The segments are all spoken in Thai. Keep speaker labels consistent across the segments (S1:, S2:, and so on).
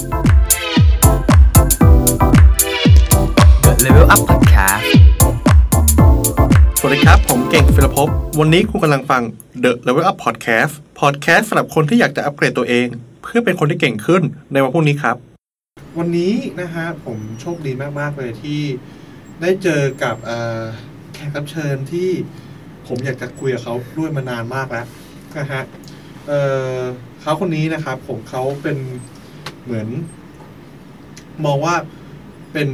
S1: The Level Up Podcast
S2: สวัสดีครับ ผมเก่งฟิลภพวันนี้คุณกำลังฟัง The Level Up Podcast Podcast สำหรับคนที่อยากจะอัปเกรดตัวเอง เพื่อเป็นคนที่เก่งขึ้นในวันพรุ่งนี้ครับ วันนี้นะฮะผมโชคดีมากๆเลยที่ได้เจอกับเอ่อแขกรับเชิญที่ผมอยากจะคุยกับเขาด้วยมานานมากแล้วนะฮะเอ่อเขาคนนี้นะครับผมเขาเป็น เหมือน มองว่าเป็น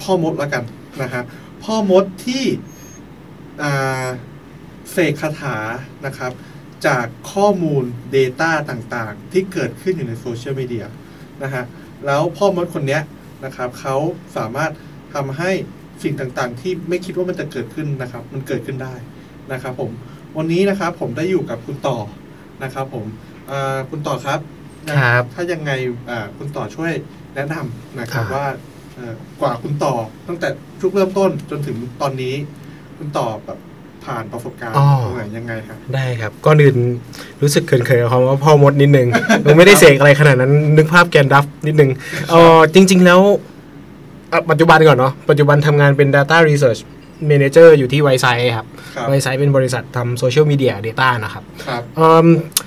S2: พ่อมดแล้วกันนะฮะพ่อมดที่เสกคาถานะครับ จากข้อมูล Data ต่างๆ ที่เกิดขึ้นอยู่ในโซเชียลมีเดียนะฮะแล้วพ่อมดคนนี้นะครับเขาสามารถทำให้สิ่งต่างๆ ที่ไม่คิดว่ามันจะเกิดขึ้นนะครับ มันเกิดขึ้นได้นะครับผมวันนี้นะครับผมได้อยู่กับคุณต่อนะครับผมคุณต่อครับ
S3: ครับ
S2: ถ้ายังไงอ่าคุณต่อช่วยแนะนำนะครับ
S3: ครับ
S2: ว่าเอ่อกว่าคุณต่อตั้งแต่ชุกเริ่มต้นจนถึงตอนนี้ คุณต่อแบบผ่านประสบการณ์
S3: อ๋อ
S2: ตรงไหนยังไงครับ
S3: ได้ครับก่อนอื่นรู้สึกเขินๆกับคำว่าพ่อมดนิดนึงยังไม่ได้เสกอะไรขนาดนั้นนึกภาพแกนดัฟนิดนึงเออจริง ๆ แล้วอะปัจจุบันก่อนเนาะปัจจุบันทำงานเป็น Data Research Manager อยู่ที่ Wisesight ครับ
S2: ครับ
S3: Wisesight เป็นบริษัททำ social media data นะครับ
S2: ครับ
S3: เอิ่ม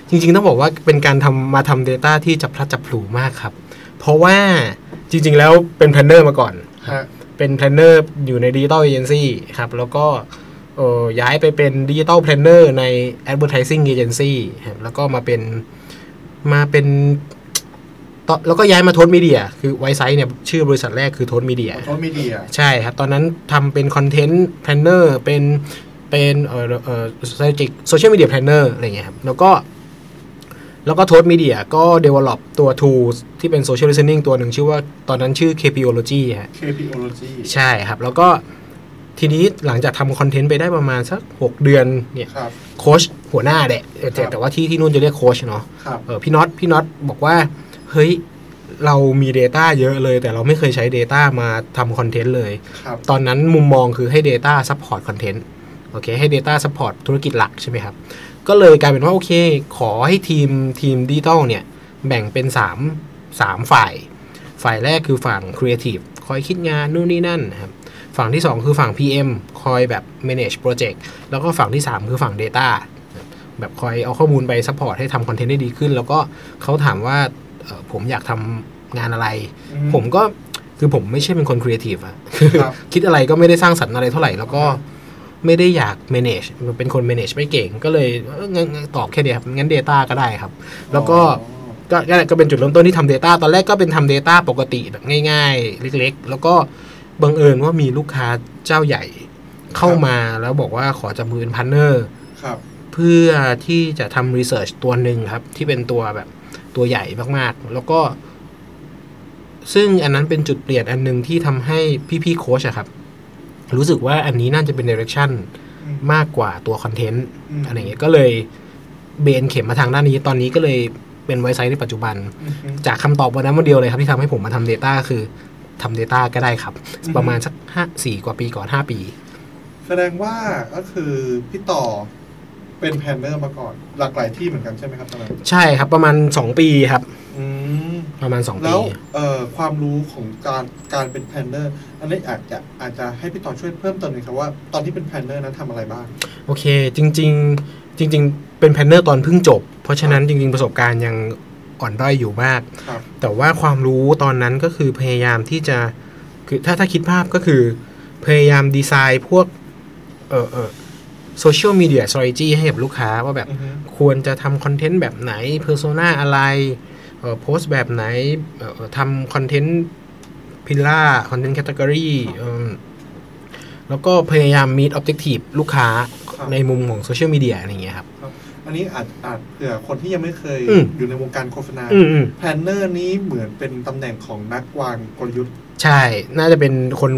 S3: จริงๆ ต้องบอกว่าเป็นการทำมาทำ Data ที่จับพลัดจับผลูมากครับ เพราะว่าจริง ๆ แล้วเป็น planner มาก่อนครับ
S2: ฮะ
S3: เป็นแพลนเนอร์อยู่ในดิจิ t a ลเอเจนซี่ครับ แล้วก็เอ่อย้ายไปเป็นดิจิ t a ลแพลนเนอร์ใน Advertising Agency ครับแล้วก็มาเป็นมาเป็นต่อ แล้วก็ย้ายมา Thoth Media คือ Wisesight เนี่ยชื่อบริษัทแรกคือ
S2: Thoth Media Thoth Media
S3: ใช่ครับ ตอนนั้นทำเป็น content planner เป็นเป็นเอ่อเอ่อ strategic social media planner อะไรเงี้ยครับแล้วก็แล้วก็ Thoth Media ก็ develop ตัว tools ที่เป็น social listening ตัวหนึ่งชื่อว่าตอนนั้นชื่อ KPIology ฮะ
S2: KPology
S3: ใช่ครับ แล้วก็ทีนี้หลังจากทำ content ไปได้ประมาณสัก 6 เดือนเนี่ย
S2: ครับ
S3: โค้ชหัวหน้าแหละแต่
S2: ครับ
S3: แต่ว่าที่ที่นู่นจะเรียกโค้ชเนาะ
S2: ครับ
S3: เออพี่น็อตพี่น็อตบอกว่า เฮ้ยเรามี Data เยอะเลย แต่เราไม่เคยใช้ Data มาทำคอนเทนต์เลย
S2: ครับ
S3: ตอนนั้นมุมมองคือให้ Data support content โอเคให้ Data support ธุรกิจหลักใช่ไหมครับ ก็เลยกลายเป็นว่า โอเค ขอให้ทีมทีมดิจิตอลเนี่ย แบ่งเป็น 3 3 ฝ่าย ฝ่ายแรกคือฝั่ง Creative คอยคิดงานนู่นนี่นั่นนะครับฝั่งที่ 2 คือฝั่ง PM คอยแบบ manage project แล้วก็ฝั่งที่ 3 คือฝั่ง Data แบบคอยเอาข้อมูลไป support ให้ทำคอนเทนต์ได้ดีขึ้น แล้วก็เขาถามว่าเอ่อ ผมอยากทำงานอะไร
S2: อื
S3: ผมก็คือผมไม่ใช่เป็นคนครีเอทีฟอะ
S2: ครับ
S3: คิดอะไรก็ไม่ได้สร้างสรรค์อะไรเท่าไหร่ แล้วก็ไม่ได้อยาก manage เป็นคน manage ไม่เก่ง ก็เลยเอ้องั้นงั้นตอบแค่เดียวครับ งั้น Data ก็ได้ครับ แล้วก็ก็ก็ก็เป็นจุดเริ่มต้นที่ทำ Data ตอนแรกก็เป็นทำ Data ปกติแบบง่าย ๆ เล็ก ๆ แล้วก็บังเอิญว่ามีลูกค้าเจ้าใหญ่เข้ามาแล้วบอกว่าขอจับมือเป็น partner
S2: ครับ
S3: เพื่อที่จะทำรีเสิร์ชตัวหนึ่งครับ ที่เป็นตัวแบบ ตัวใหญ่มากๆ แล้วก็ ซึ่งอันนั้นเป็นจุดเปลี่ยนอันหนึ่งที่ทำให้พี่ๆโค้ชอะครับ รู้สึกว่าอันนี้น่าจะเป็นเดเร c ชัน
S2: อืม
S3: มากกว่าตัวคอนเทนต์
S2: ม
S3: อะไรเงี้ยก็เลยเบนเข็มมาทางด้านนี้ ตอนนี้ก็เลยเป็นไวไซต์ในปัจจุบัน
S2: อืมอืม
S3: จากคำตอบวันนั้นวันเดียวเลยครับ ที่ทำให้ผมมาทำ Data คือทำ Data ก็ได้ครับ
S2: อือฮึ
S3: ประมาณสักห้าสี่กว่าปีก่อนห้าปี
S2: แสดงว่าก็คือพี่ต่อ เป็น planner มาก่อน หลากหลายที่เหมือนกันใช่ไหมครับตอนนั้น
S3: ใช่ครับประมาณสองปีครับ
S2: อืม
S3: ประมาณสองปี
S2: แล้วเอ่อความรู้ของการการเป็น planner อันนี้อาจจะอาจจะให้พี่ต่อช่วยเพิ่มเติมหน่อยครับว่าตอนที่เป็น planner นั้นทำอะไรบ้าง
S3: โอเค จริง ๆ จริง ๆ เป็น planner ตอนเพิ่งจบ เพราะฉะนั้นจริง ๆ ประสบการณ์ยังอ่อนด้อยอยู่มาก
S2: ครับ
S3: แต่ว่าความรู้ตอนนั้นก็คือพยายามที่จะคือถ้าถ้าคิดภาพก็คือ พยายามดีไซน์พวกเออเออ โซเชียลมีเดียสตร a t e g y ให้กับลูกค้าว่าแบบ
S2: อือฮึ
S3: ควรจะทำคอนเทนต์แบบไหน persona อะไรเอ่อโพสต์แบบไหนเอ่อทำ content pillar content category แล้วก็พยายาม meet objective ลูกค้า
S2: ครับ
S3: ในมุมของโซเชียลมีเดียอะไรอย่างเงี้ยครับ
S2: อันนี้อาจอาจเผื่อคนที่ยังไม่เคย
S3: อืม
S2: อยู่ในวงการโฆษณา
S3: อืมอืม
S2: planner นี้เหมือนเป็นตำแหน่งของนักวางกลยุทธ์
S3: ใช่ น่าจะเป็นคน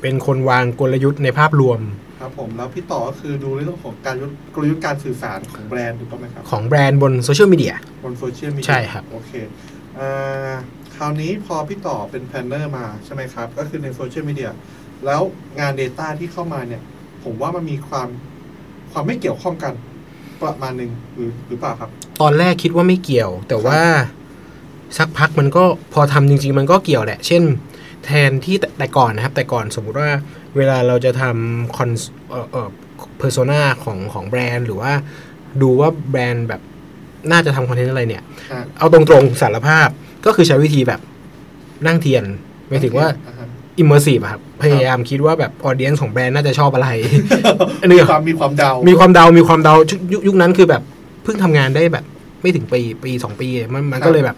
S3: เป็นคนวางกลยุทธ์ในภาพรวม
S2: ครับผมแล้วพี่ต่อก็คือดูในเรื่องของการยุทธกลยุทธ์การสื่อสารของแบรนด์ถูกต้องไหมครับ
S3: ของแบรนด์บนโซเชียลมีเดีย
S2: บนโซเชียลมีเดีย
S3: ใช่ครับ
S2: โอเคอ่าคราวนี้พอพี่ต่อเป็น planner มาใช่ไหมครับ ก็คือในโซเชียลมีเดียแล้วงาน Data ที่เข้ามาเนี่ย ผมว่ามันมีความความไม่เกี่ยวข้องกันประมาณหนึ่งหรือหรือเปล่าครับ
S3: ตอนแรกคิดว่าไม่เกี่ยว แต่ว่าสักพักมันก็พอทำจริง ๆ มันก็เกี่ยวแหละ เช่น แทนที่แต่แต่ก่อนนะครับ แต่ก่อนสมมุติว่า เวลาเราจะทำคอนเอ่อเอ่อ persona ของของแบรนด์ หรือว่าดูว่าแบรนด์แบบน่าจะทำคอนเทนต์อะไรเนี่ย
S2: อะ
S3: เอาตรงๆสารภาพก็คือใช้วิธีแบบนั่งเทียนหมายถึงว่า
S2: อ่าฮะ
S3: immersive ครับ พยายามคิดว่าแบบ audience ของแบรนด์น่าจะชอบอะไรอันนี้มี
S2: ความมีความเดา
S3: มีความเดา มีความเดายุคยุคยุคนั้นคือแบบเพิ่งทำงานได้แบบ ไม่ถึงปีปีสองปีมันมัน
S2: ครับ
S3: ก็เลยแบบ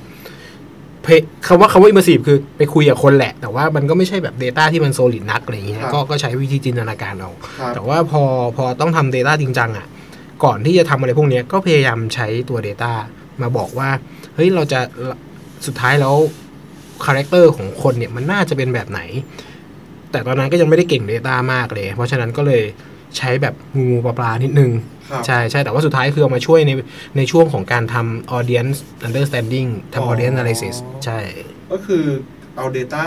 S3: เพคำว่าคำว่า immersive คือไปคุยกับคนแหละ แต่ว่ามันก็ไม่ใช่แบบ Data ที่มัน solid นักอะไรอย่างเงี้ยก็ก็ใช้วิธีจินตนาการเอา
S2: ครับ
S3: แต่ว่าพอพอต้องทำ Data จริงจังอะก่อนที่จะทำอะไรพวกเนี้ยก็พยายามใช้ตัว Data มาบอกว่า เฮ้ยเราจะสุดท้ายแล้วคาแรคเตอร์ของคนเนี่ยมันน่าจะเป็นแบบไหน แต่ตอนนั้นก็ยังไม่ได้เก่ง Data มากเลย เพราะฉะนั้นก็เลย ใช้แบบงูปลาปลานิดนึง
S2: ครับ
S3: ใช่ใช่แต่ว่าสุดท้ายคือเอามาช่วยในในช่วงของการทำ audience understanding ทำ audience analysis ใช่
S2: ก็คือเอา Data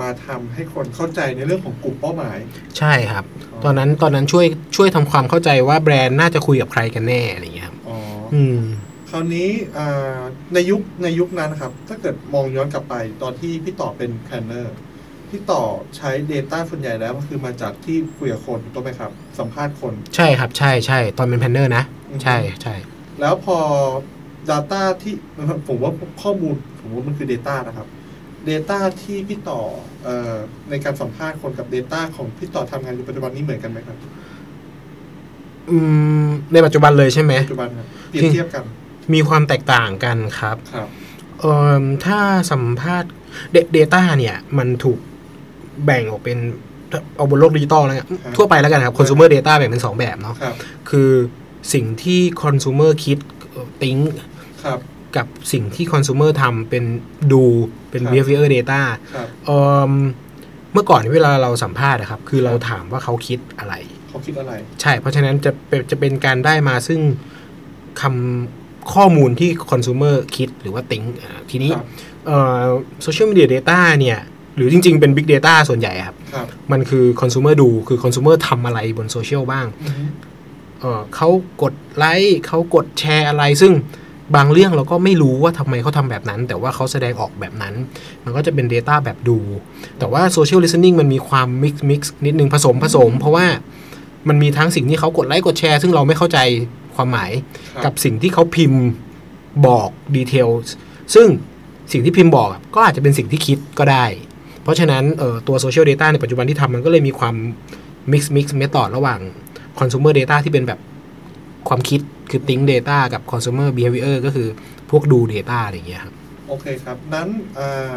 S2: มาทำให้คนเข้าใจในเรื่องของกลุ่มเป้าหมาย
S3: ใช่ครับ ตอนนั้นตอนนั้นช่วยช่วยทำความเข้าใจว่าแบรนด์น่าจะคุยกับใครกันแน่อะไรอย่างเงี้ยครับ
S2: อ๋อ
S3: อืม
S2: คราวนี้อ่าในยุคในยุคนั้นนะครับ ถ้าเกิดมองย้อนกลับไปตอนที่พี่ต่อเป็น planner พี่ต่อใช้ Data ส่วนใหญ่แล้วก็คือมาจากที่คุยกับคนถูกต้องไหมครับ สัมภาษณ์คน
S3: ใช่ครับใช่ใช่ตอนเป็นแพนเนอร์นะ
S2: อือฮึ
S3: ใช่ใช่
S2: แล้วพอ Data ที่ผมว่าข้อมูลผมว่ามันคือ Data นะครับ Data ที่พี่ต่อเออในการสัมภาษณ์คนกับ Data ของพี่ต่อทำงานอยู่ปัจจุบันนี้เหมือนกันไหมครับ
S3: อืมในปัจจุบันเลยใช่ไหม
S2: ปัจจุบันครับเปรียบเทียบกัน
S3: มีความแตกต่างกันครับ
S2: ครับ
S3: เอ่อถ้าสัมภาษณ์เดต้าเนี่ย มันถูก แบ่งออกเป็นเอาบนโลกดิจิตอลแล้วกันทั่วไปแล้วกันครับ consumer data แบ่งเป็นสองแบบเนาะ
S2: ครับ
S3: คือสิ่งที่ consumer คิดติ้ง
S2: ครับ
S3: กับสิ่งที่ consumer ทำเป็นดูเป็น
S2: ครับ
S3: behavior data
S2: ครับ
S3: เอิ่มเมื่อก่อนเวลาเราสัมภาษณ์นะครับ คือเราถามว่าเขาคิดอะไร
S2: เขาคิดอะไร
S3: ใช่ เพราะฉะนั้นจะเป็นจะเป็นการได้มาซึ่งคำข้อมูลที่ consumer คิดหรือว่าติ้งทีนี้
S2: ครับ
S3: โซเชียลมีเดีย data เนี่ย หรือจริง ๆ เป็น big data ส่วนใหญ่ครับ
S2: ครับ
S3: มันคือ consumer ดูคือ consumer ทำอะไรบนโซเชียลบ้าง
S2: อือฮึ
S3: เอ่อเขากดไลค์เขากดแชร์อะไร ซึ่งบางเรื่องเราก็ไม่รู้ว่าทำไมเขาทำแบบนั้น แต่ว่าเขาแสดงออกแบบนั้น มันก็จะเป็น Data แบบดู แต่ว่า Social Listening มันมีความ mix mix นิดนึงผสมผสม เพราะว่ามันมีทั้งสิ่งที่เขากดไลค์กดแชร์ ซึ่งเราไม่เข้าใจความหมาย
S2: ครับ
S3: กับสิ่งที่เขาพิมพ์บอกดีเทลซึ่งสิ่งที่พิมพ์บอกก็อาจจะเป็นสิ่งที่คิดก็ได้ เพราะฉะนั้นเอ่อตัว Social Data ในปัจจุบันที่ทำมันก็เลยมีความ mix mix method ระหว่าง consumer data ที่เป็นแบบความคิดคือ think data กับ consumer behavior ก็คือพวกดู data อะไรอย่างเงี้ยครับ
S2: โอเคครับ นั้นอ่า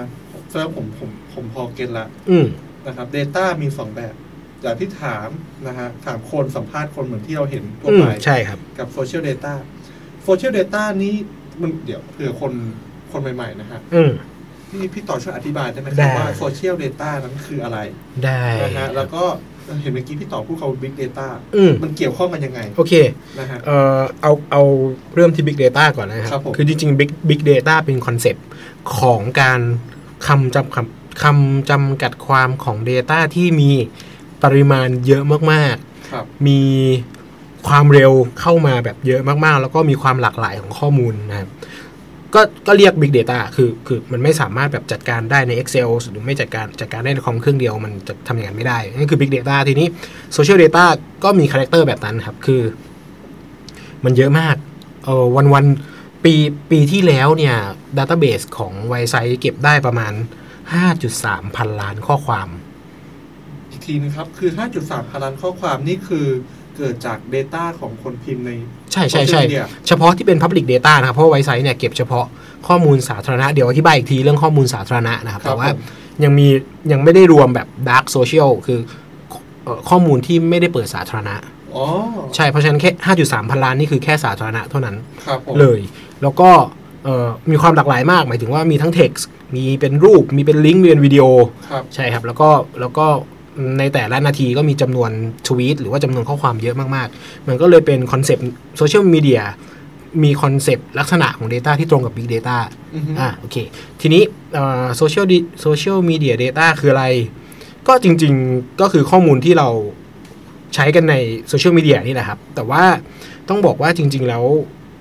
S2: แสดงว่าผมผมผมพอเก็ตละ
S3: อืม
S2: นะครับ Data มีสองแบบอย่างที่ถามนะฮะถามคนสัมภาษณ์คนเหมือนที่เราเห็นทั่ว
S3: อืม
S2: ไป
S3: ใช่ครับ
S2: กับ Social Data Social Data นี้มันเดี๋ยวเผื่อคนคนใหม่ ๆ นะฮะ
S3: อืม
S2: พี่พี่ต่อช่วยอธิบายได้ไหมค
S3: ได้
S2: รับว่า Social Data นั้นคืออะไร
S3: ได้
S2: นะฮะแล้วก็เห็นเมื่อกี้พี่ต่อพูดคำว่า Big Data
S3: อืม
S2: มันเกี่ยวข้องกันยังไง
S3: โอเค
S2: นะฮะ
S3: เอ่อเอาเอาเริ่มที่ Big Data ก่อนนะค
S2: ครั
S3: รั
S2: บบผม
S3: คือจริงๆ Big Big Data เป็นคอนเซปต์ของการคำจำคำคำจำกัดความของ Data ที่มีปริมาณเยอะมาก
S2: ครับ
S3: ๆ มีความเร็วเข้ามาแบบเยอะมากๆ แล้วก็มีความหลากหลายของข้อมูลนะครับ ก็ก็เรียก Big Data คือคือมันไม่สามารถแบบจัดการได้ใน Excel หรือไม่จัดการจัดการได้ในคอมเครื่องเดียวมันจะทำอย่างนั้นไม่ได้นั่นคือ Big Data ทีนี้ Social Data ก็มีคาแรคเตอร์แบบนั้นครับ คือ มันเยอะมากเออวันวันปีปีที่แล้วเนี่ยดัตเตอร์เบสของไวไซเก็บได้ประมาณ 5.3 พันล้านข้อความ
S2: อีกทีนึงครับ คือ 5.3 พันล้านข้อความนี่คือเกิดจาก Data ของคนพิมพ์ใน
S3: ใช่ใช่ใช่
S2: Social media
S3: เฉพาะที่เป็น Public Data นะครับ เพราะว่าไวไซเนี่ยเก็บเฉพาะข้อมูลสาธารณะ เดี๋ยวอธิบายอีกทีเรื่องข้อมูลสาธารณะนะครับ
S2: ครับ
S3: แต่ว่า
S2: ผม
S3: ยังมียังไม่ได้รวมแบบ Dark Social คือเอ่อข้อมูลที่ไม่ได้เปิดสาธารณะ
S2: อ๋อ
S3: ใช่เพราะฉะนั้นแค่ 5.3 พันล้านนี่คือแค่สาธารณะเท่านั้น
S2: ครับผม
S3: เลย แล้วก็เอ่อมีความหลากหลายมาก หมายถึงว่ามีทั้ง text มีเป็นรูป มีเป็นลิงก์ มีเป็นวิดีโอ
S2: ครับ
S3: ใช่ครับ แล้วก็แล้วก็ ในแต่ละนาทีก็มีจำนวนทวีตหรือว่าจำนวนข้อความเยอะมากๆ มันก็เลยเป็นคอนเซปต์โซเชียลมีเดียมีคอนเซปต์ลักษณะของ Data ที่ตรงกับ Big Data
S2: อือฮึ
S3: อ่าโอเค ทีนี้social social media Data คืออะไร ก็จริงๆก็คือข้อมูลที่เราใช้กันในโซเชียลมีเดียนี่แหละครับ แต่ว่าต้องบอกว่าจริง ๆ แล้ว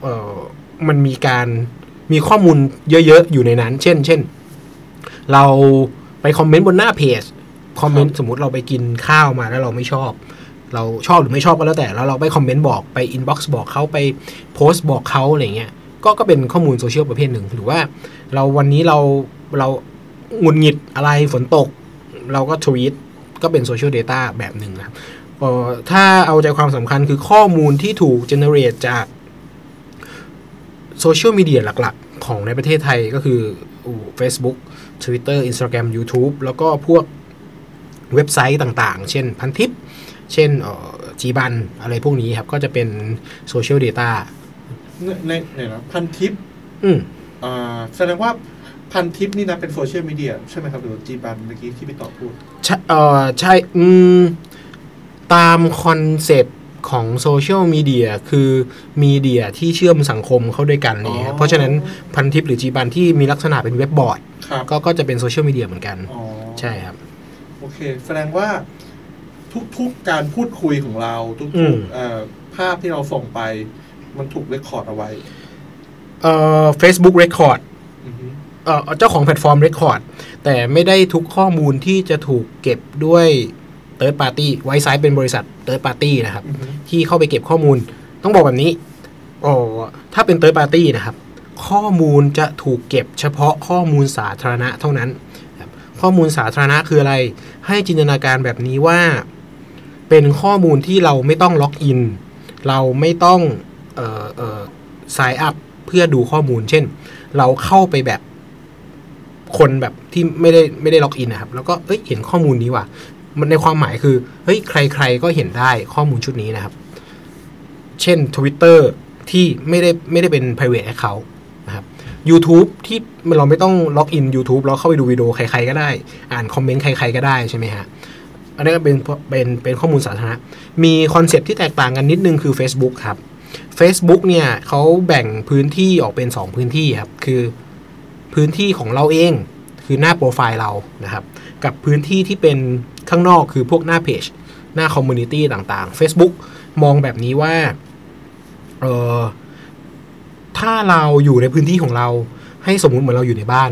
S3: เอ่อมันมีการมีข้อมูลเยอะ ๆ อยู่ในนั้น เช่น เช่น เราไปคอมเมนต์บนหน้าเพจ คอมเมนต์สมมติเราไปกินข้าวมาแล้วเราไม่ชอบ เราชอบหรือไม่ชอบก็แล้วแต่แล้วเราไปคอมเมนต์บอกไป inbox บอกเขาไปโพสต์บอกเขาอะไรเงี้ยก็ก็เป็นข้อมูลโซเชียลประเภทหนึ่งหรือว่า เราวันนี้เราเราหงุดหงิดอะไรฝนตก เราก็ทวีตก็เป็น social data แบบหนึ่งนะครับเอ่อถ้าเอาใจความสำคัญคือข้อมูลที่ถูก generate จากโซเชียลมีเดียหลักๆ ของในประเทศไทยก็คือ Facebook Twitter Instagram YouTube แล้วก็พวก เว็บไซต์ต่างๆ เช่นพันทิป เช่นจีบันอะไรพวกนี้ครับ ก็จะเป็น social data
S2: ในในในนะพันทิป
S3: อืม
S2: อ่าแสดงว่าพันทิปนี่นะเป็นโซเชียลมีเดียใช่ไหมครับหรือจีบันเมื่อกี้ที่พี่ต่อพูด
S3: ใช่เออใช่อืมตามคอนเซปต์ของโซเชียลมีเดียคือมีเดียที่เชื่อมสังคมเข้าด้วยกันนี่ครับ
S2: อ๋อ
S3: เพราะฉะนั้นพันทิปหรือจีบันที่มีลักษณะเป็นเว็บบอร์ด
S2: ครับ
S3: ก็ก็จะเป็นโซเชียลมีเดียเหมือนกัน
S2: อ๋อ
S3: ใช่ครับ
S2: โอ เค แสดงว่าทุกๆการพูดคุยของเรา ทุ
S3: อื
S2: ก
S3: ม
S2: ๆเอ่อภาพที่เราส่งไป มันถูก record เอาไว้
S3: เอ่อ Facebook Record
S2: อือฮึ
S3: เอ่อเจ้าของแพลตฟอร์ม Record แต่ไม่ได้ทุกข้อมูลที่จะถูกเก็บด้วย Third Party Wisesight เป็นบริษัท Third Party นะครับ
S2: อือฮึ
S3: ที่เข้าไปเก็บข้อมูล ต้องบอกแบบนี้อ๋อถ้าเป็น Third Party นะครับ ข้อมูลจะถูกเก็บเฉพาะข้อมูลสาธารณะเท่านั้นครับ ข้อมูลสาธารณะคืออะไร ให้จินตนาการแบบนี้ว่า เป็นข้อมูลที่เราไม่ต้องล็อกอิน เราไม่ต้องเอ่อเอ่อ sign up เพื่อดูข้อมูล เช่น เราเข้าไปแบบคนแบบที่ไม่ได้ไม่ได้ล็อกอินนะครับ แล้วก็เอ้ยเห็นข้อมูลนี้ว่ะ มันในความหมายคือ เฮ้ยใคร ๆ ก็เห็นได้ข้อมูลชุดนี้นะครับ เช่น Twitter ที่ไม่ได้ไม่ได้เป็น private account YouTube ที่เราไม่ต้องล็อกอิน YouTube แล้วเข้าไปดูวิดีโอใคร ๆ ก็ได้ อ่านคอมเมนต์ใคร ๆ ก็ได้ใช่ไหมฮะ อันนี้ก็เป็นเป็นเป็นข้อมูลสาธารณะ มีคอนเซปต์ที่แตกต่างกันนิดนึงคือ Facebook ครับ Facebook เนี่ยเขาแบ่งพื้นที่ออกเป็น 2 พื้นที่ครับ คือพื้นที่ของเราเองคือหน้าโปรไฟล์เรานะครับ กับพื้นที่ที่เป็นข้างนอกคือพวกหน้าเพจหน้า community ต่างๆ Facebook มองแบบนี้ว่าเออ ถ้าเราอยู่ในพื้นที่ของเรา ให้สมมุติเหมือนเราอยู่ในบ้าน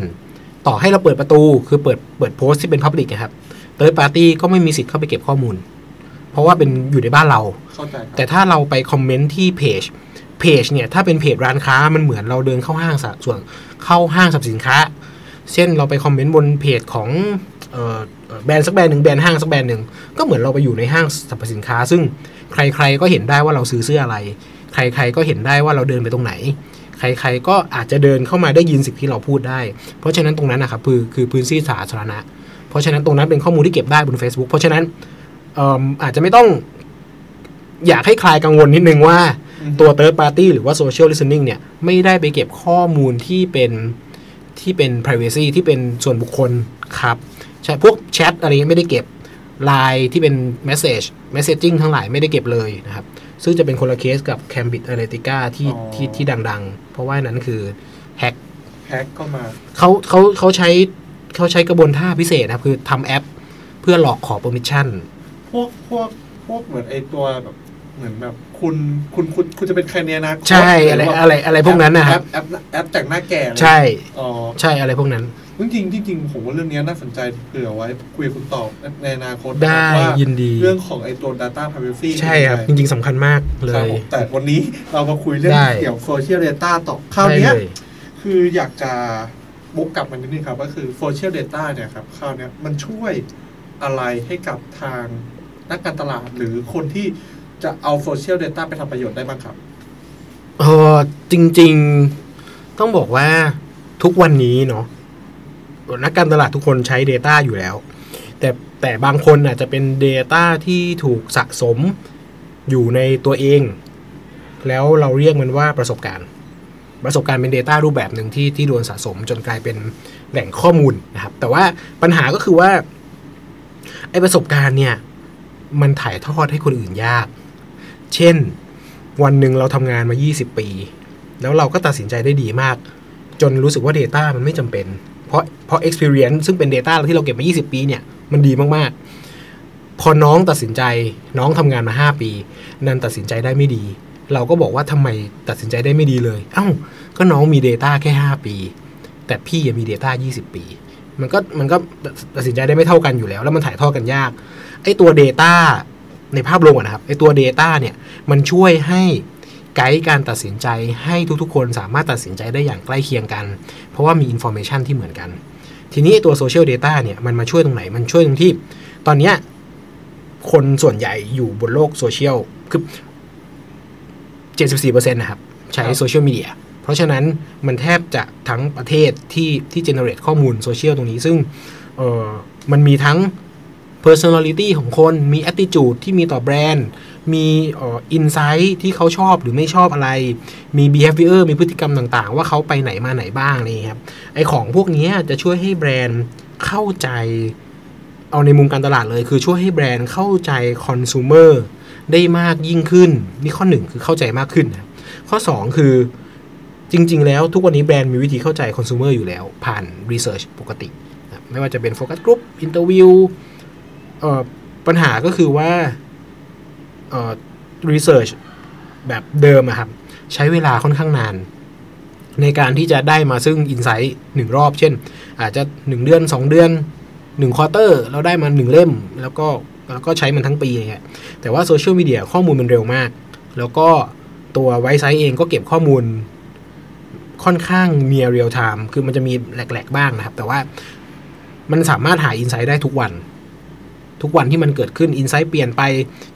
S3: ต่อให้เราเปิดประตูคือเปิดเปิดโพสต์ที่เป็น public นะครับ third party ก็ไม่มีสิทธิ์เข้าไปเก็บข้อมูล เพราะว่าเป็นอยู่ในบ้านเรา
S2: เข้าใจครับ
S3: แต่ถ้าเราไปคอมเมนต์ที่เพจเพจเนี่ยถ้าเป็นเพจร้านค้ามันเหมือนเราเดินเข้าห้างสะส่วนเข้าห้างสรรพสินค้า เช่นเราไปคอมเมนต์บนเพจของเอ่อเอ่อแบรนด์สักแบรนด์หนึ่งแบรนด์ห้างสักแบรนด์หนึ่งก็เหมือนเราไปอยู่ในห้างสรรพสินค้า ซึ่งใครๆก็เห็นได้ว่าเราซื้อเสื้ออะไร ใครๆก็เห็นได้ว่าเราเดินไปตรงไหน ใครๆก็อาจจะเดินเข้ามาได้ยินสิ่งที่เราพูดได้ เพราะฉะนั้นตรงนั้นนะครับคือคือพื้นที่สาธารณะ เพราะฉะนั้นตรงนั้นเป็นข้อมูลที่เก็บได้บน Facebook เพราะฉะนั้นเอิ่มอาจจะไม่ต้องอยากให้คลายกังวลนิดนึงว่า
S2: อือฮึ
S3: ตัว third party หรือว่า social listening เนี่ยไม่ได้ไปเก็บข้อมูลที่เป็นที่เป็น privacy ที่เป็นส่วนบุคคลครับใช่พวกแชทอะไรเงี้ยไม่ได้เก็บไลน์ที่เป็น message messaging ทั้งหลายไม่ได้เก็บเลยนะครับ ซึ่งจะเป็นคนละเคสกับ Cambridge Analytica ที่
S2: อ๋อ
S3: ที่ที่ดัง ๆ เพราะว่านั้นคือแฮก
S2: แฮกก็มา
S3: เขาเขาเขาใช้เขาใช้กระบวนท่าพิเศษนะครับ คือทำแอปเพื่อหลอกขอ permission
S2: พวกพวกพวกเหมือนไอตัวแบบเหมือนแบบคุณคุณคุณคุณจะเป็นใครในอนาคต
S3: ใช่อะไร
S2: หว่า
S3: อะไรอะไรพวกนั้นนะครับ
S2: แอปแอปแอปแต่งหน้าแก่เลย
S3: ใช่
S2: อ๋อ
S3: ใช่อะไรพวกนั้น
S2: จริงๆจริงๆผมว่าเรื่องนี้น่าสนใจเผื่อไว้คุยกับคุณตอบในอนาคต
S3: ได้
S2: ว่า
S3: ยินดี
S2: เรื่องของไอตัว data privacy
S3: ใช่ครับจ
S2: เป็นยังไง
S3: ริง ๆสำคัญมากเล
S2: ครับ
S3: ย
S2: ผมแต่วันนี้เรามาคุยเรื่อง
S3: ได้
S2: เกี่ยวกับ social data ต่อคราว
S3: ได้
S2: เนี้ย
S3: เลย
S2: คืออยากจะบุกกลับมานิดนึงครับ ก็คือ social data เนี่ยครับคราวเนี้ยมันช่วยอะไรให้กับทางนักการตลาดหรือคนที่จะเอา social data ไปทำประโยชน์ได้บ้างครับ
S3: เออจริง ๆ ต้องบอกว่าทุกวันนี้เนาะ นักการตลาดทุกคนใช้ Data อยู่แล้ว แต่แต่บางคนอาจจะเป็น Data ที่ถูกสะสมอยู่ในตัวเอง แล้วเราเรียกมันว่าประสบการณ์ ประสบการณ์เป็น Data รูปแบบหนึ่งที่ที่โดนสะสมจนกลายเป็นแหล่งข้อมูลนะครับ แต่ว่าปัญหาก็คือว่าไอ้ประสบการณ์เนี่ยมันถ่ายทอดให้คนอื่นยาก เช่น วันหนึ่งเราทำงานมา 20 ปี แล้วเราก็ตัดสินใจได้ดีมาก จนรู้สึกว่า Data มันไม่จำเป็น เพราะเพราะ experience ซึ่งเป็น Data ที่เราเก็บมา 20 ปีเนี่ย มันดีมากๆ พอน้องตัดสินใจน้องทำงานมา 5 ปี นันตัดสินใจได้ไม่ดี เราก็บอกว่าทำไมตัดสินใจได้ไม่ดีเลย เอ้า ก็น้องมี Data แค่ 5 ปี แต่พี่ยังมี Data 20 ปี มันก็มันก็ตัดสินใจได้ไม่เท่ากันอยู่แล้ว แล้วมันถ่ายทอดกันยากไอ้ตัว Data ในภาพรวมนะครับไอ้ตัว Data เนี่ยมันช่วยให้ ไกด์การตัดสินใจให้ทุกๆ คนสามารถตัดสินใจได้อย่างใกล้เคียงกัน เพราะว่ามี Information ที่เหมือนกัน ทีนี้ไอ้ตัว Social Data เนี่ยมันมาช่วยตรงไหน มันช่วยตรงที่ ตอนเนี้ยคนส่วนใหญ่อยู่บนโลกโซเชียลคือ74%นะครับใช้
S2: ครับ
S3: โซเชียลมีเดียเพราะฉะนั้นมันแทบจะทั้งประเทศที่ที่ generate ข้อมูลโซเชียลตรงนี้ ซึ่งเออมันมีทั้ง personality ของคนมี attitude ที่มีต่อแบรนด์ มีอ่อ insight ที่เขาชอบหรือไม่ชอบอะไร มี behavior มีพฤติกรรมต่างๆ ว่าเขาไปไหนมาไหนบ้างนี่ครับไอของพวกนี้จะช่วยให้แบรนด์เข้าใจเอาในมุมการตลาดเลย คือช่วยให้แบรนด์เข้าใจคอน sumer ได้มากยิ่งขึ้น นี่ข้อหนึ่งคือเข้าใจมากขึ้นนะข้อสองคือจริง ๆ แล้วทุกวันนี้แบรนด์มีวิธีเข้าใจคอน sumer อยู่แล้ว ผ่าน research ปกตินะไม่ว่าจะเป็น focus group interview ปัญหาก็คือว่า เอ่อ research แบบเดิมอะครับใช้เวลาค่อนข้างนาน ในการที่จะได้มาซึ่ง insight หนึ่งรอบ เช่น อาจจะหนึ่งเดือนสองเดือนหนึ่ง quarter เราได้มาหนึ่งเล่ม แล้วก็แล้วก็ใช้มันทั้งปีอย่างเงี้ยแต่ว่าโซเชียลมีเดียข้อมูลมันเร็วมาก แล้วก็ตัว Wisesight เองก็เก็บข้อมูลค่อนข้าง near real-time คือมันจะมี lag ๆบ้างนะครับ แต่ว่ามันสามารถหา insight ได้ทุกวัน ทุกวันที่มันเกิดขึ้น insight เปลี่ยนไป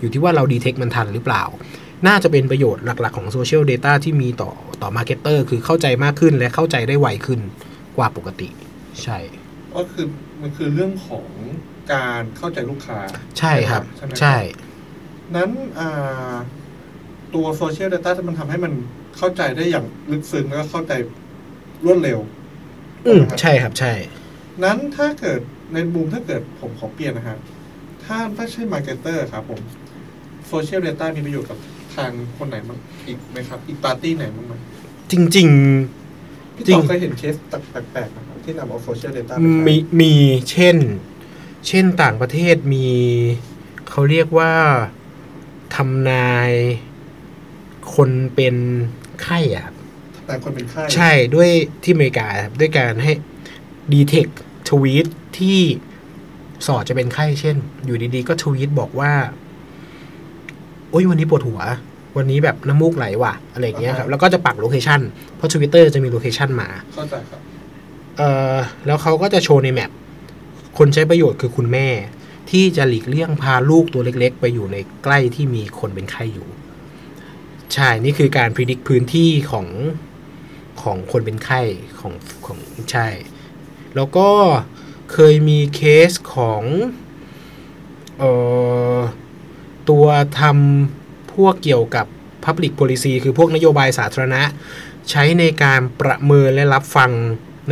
S3: อยู่ที่ว่าเรา detect มันทันหรือเปล่า น่าจะเป็นประโยชน์หลัก ๆ ของโซเชียล Data ที่มีต่อต่อ marketer คือเข้าใจมากขึ้นและเข้าใจได้ไวขึ้นกว่าปกติ ใช่
S2: ก็คือมันคือเรื่องของการเข้าใจลูกค้า
S3: ใช่ครับ
S2: ใช่ไหม
S3: ใช่
S2: นั้นอ่าตัวโซเชียล Data ที่มันทำให้มันเข้าใจได้อย่างลึกซึ้งแล้วก็เข้าใจรวดเร็ว
S3: อืม
S2: นะครับ
S3: ใช่ครับใช่
S2: นั้นถ้าเกิดในมุมถ้าเกิดผมขอเปลี่ยนนะฮะ ถ้าถ้าใช่ marketer ครับผมโซเชียล Data มีประโยชน์กับทางคนไหนบ้างอีกไหมครับ อีกปาร์ตี้ไหนบ้างไหม
S3: จริง
S2: พี่
S3: จริ
S2: ต่องเคยเห็นเคสแปลกๆนะครับที่นำเอาโซเชียล Data ไปใช้
S3: ๆมีมีเช่น เช่นต่างประเทศมี เขาเรียกว่าทำนายคนเป็นไข้อะครับ
S2: แต่คนเป็นไข้
S3: ใช่ด้วยที่อเมริกาครับด้วยการให้detect ทวีตที่ ส่อจะเป็นไข้เช่น อยู่ดีๆ ก็ทวีตบอกว่าโอ้ยวันนี้ปวดหัว วันนี้แบบน้ำมูกไหลว่ะ อะไรอย่างเงี้ยครับ แล้วก็จะปัก location เพราะทวิตเตอร์จะมี location มา
S2: เข้าใจครับ
S3: เอ่อแล้วเขาก็จะโชว์ใน map คนใช้ประโยชน์คือคุณแม่ ที่จะหลีกเลี่ยงพาลูกตัวเล็ก ๆ ไปอยู่ในใกล้ที่มีคนเป็นไข้อยู่ใช่นี่คือการพิจิตพื้นที่ของของคนเป็นไข้ของของใช่ แล้วก็ เคยมีเคสของออตัวทำพวกเกี่ยวกับ Public Policy คือพวกนโยบายสาธารณะ ใช้ในการประเมินและรับฟัง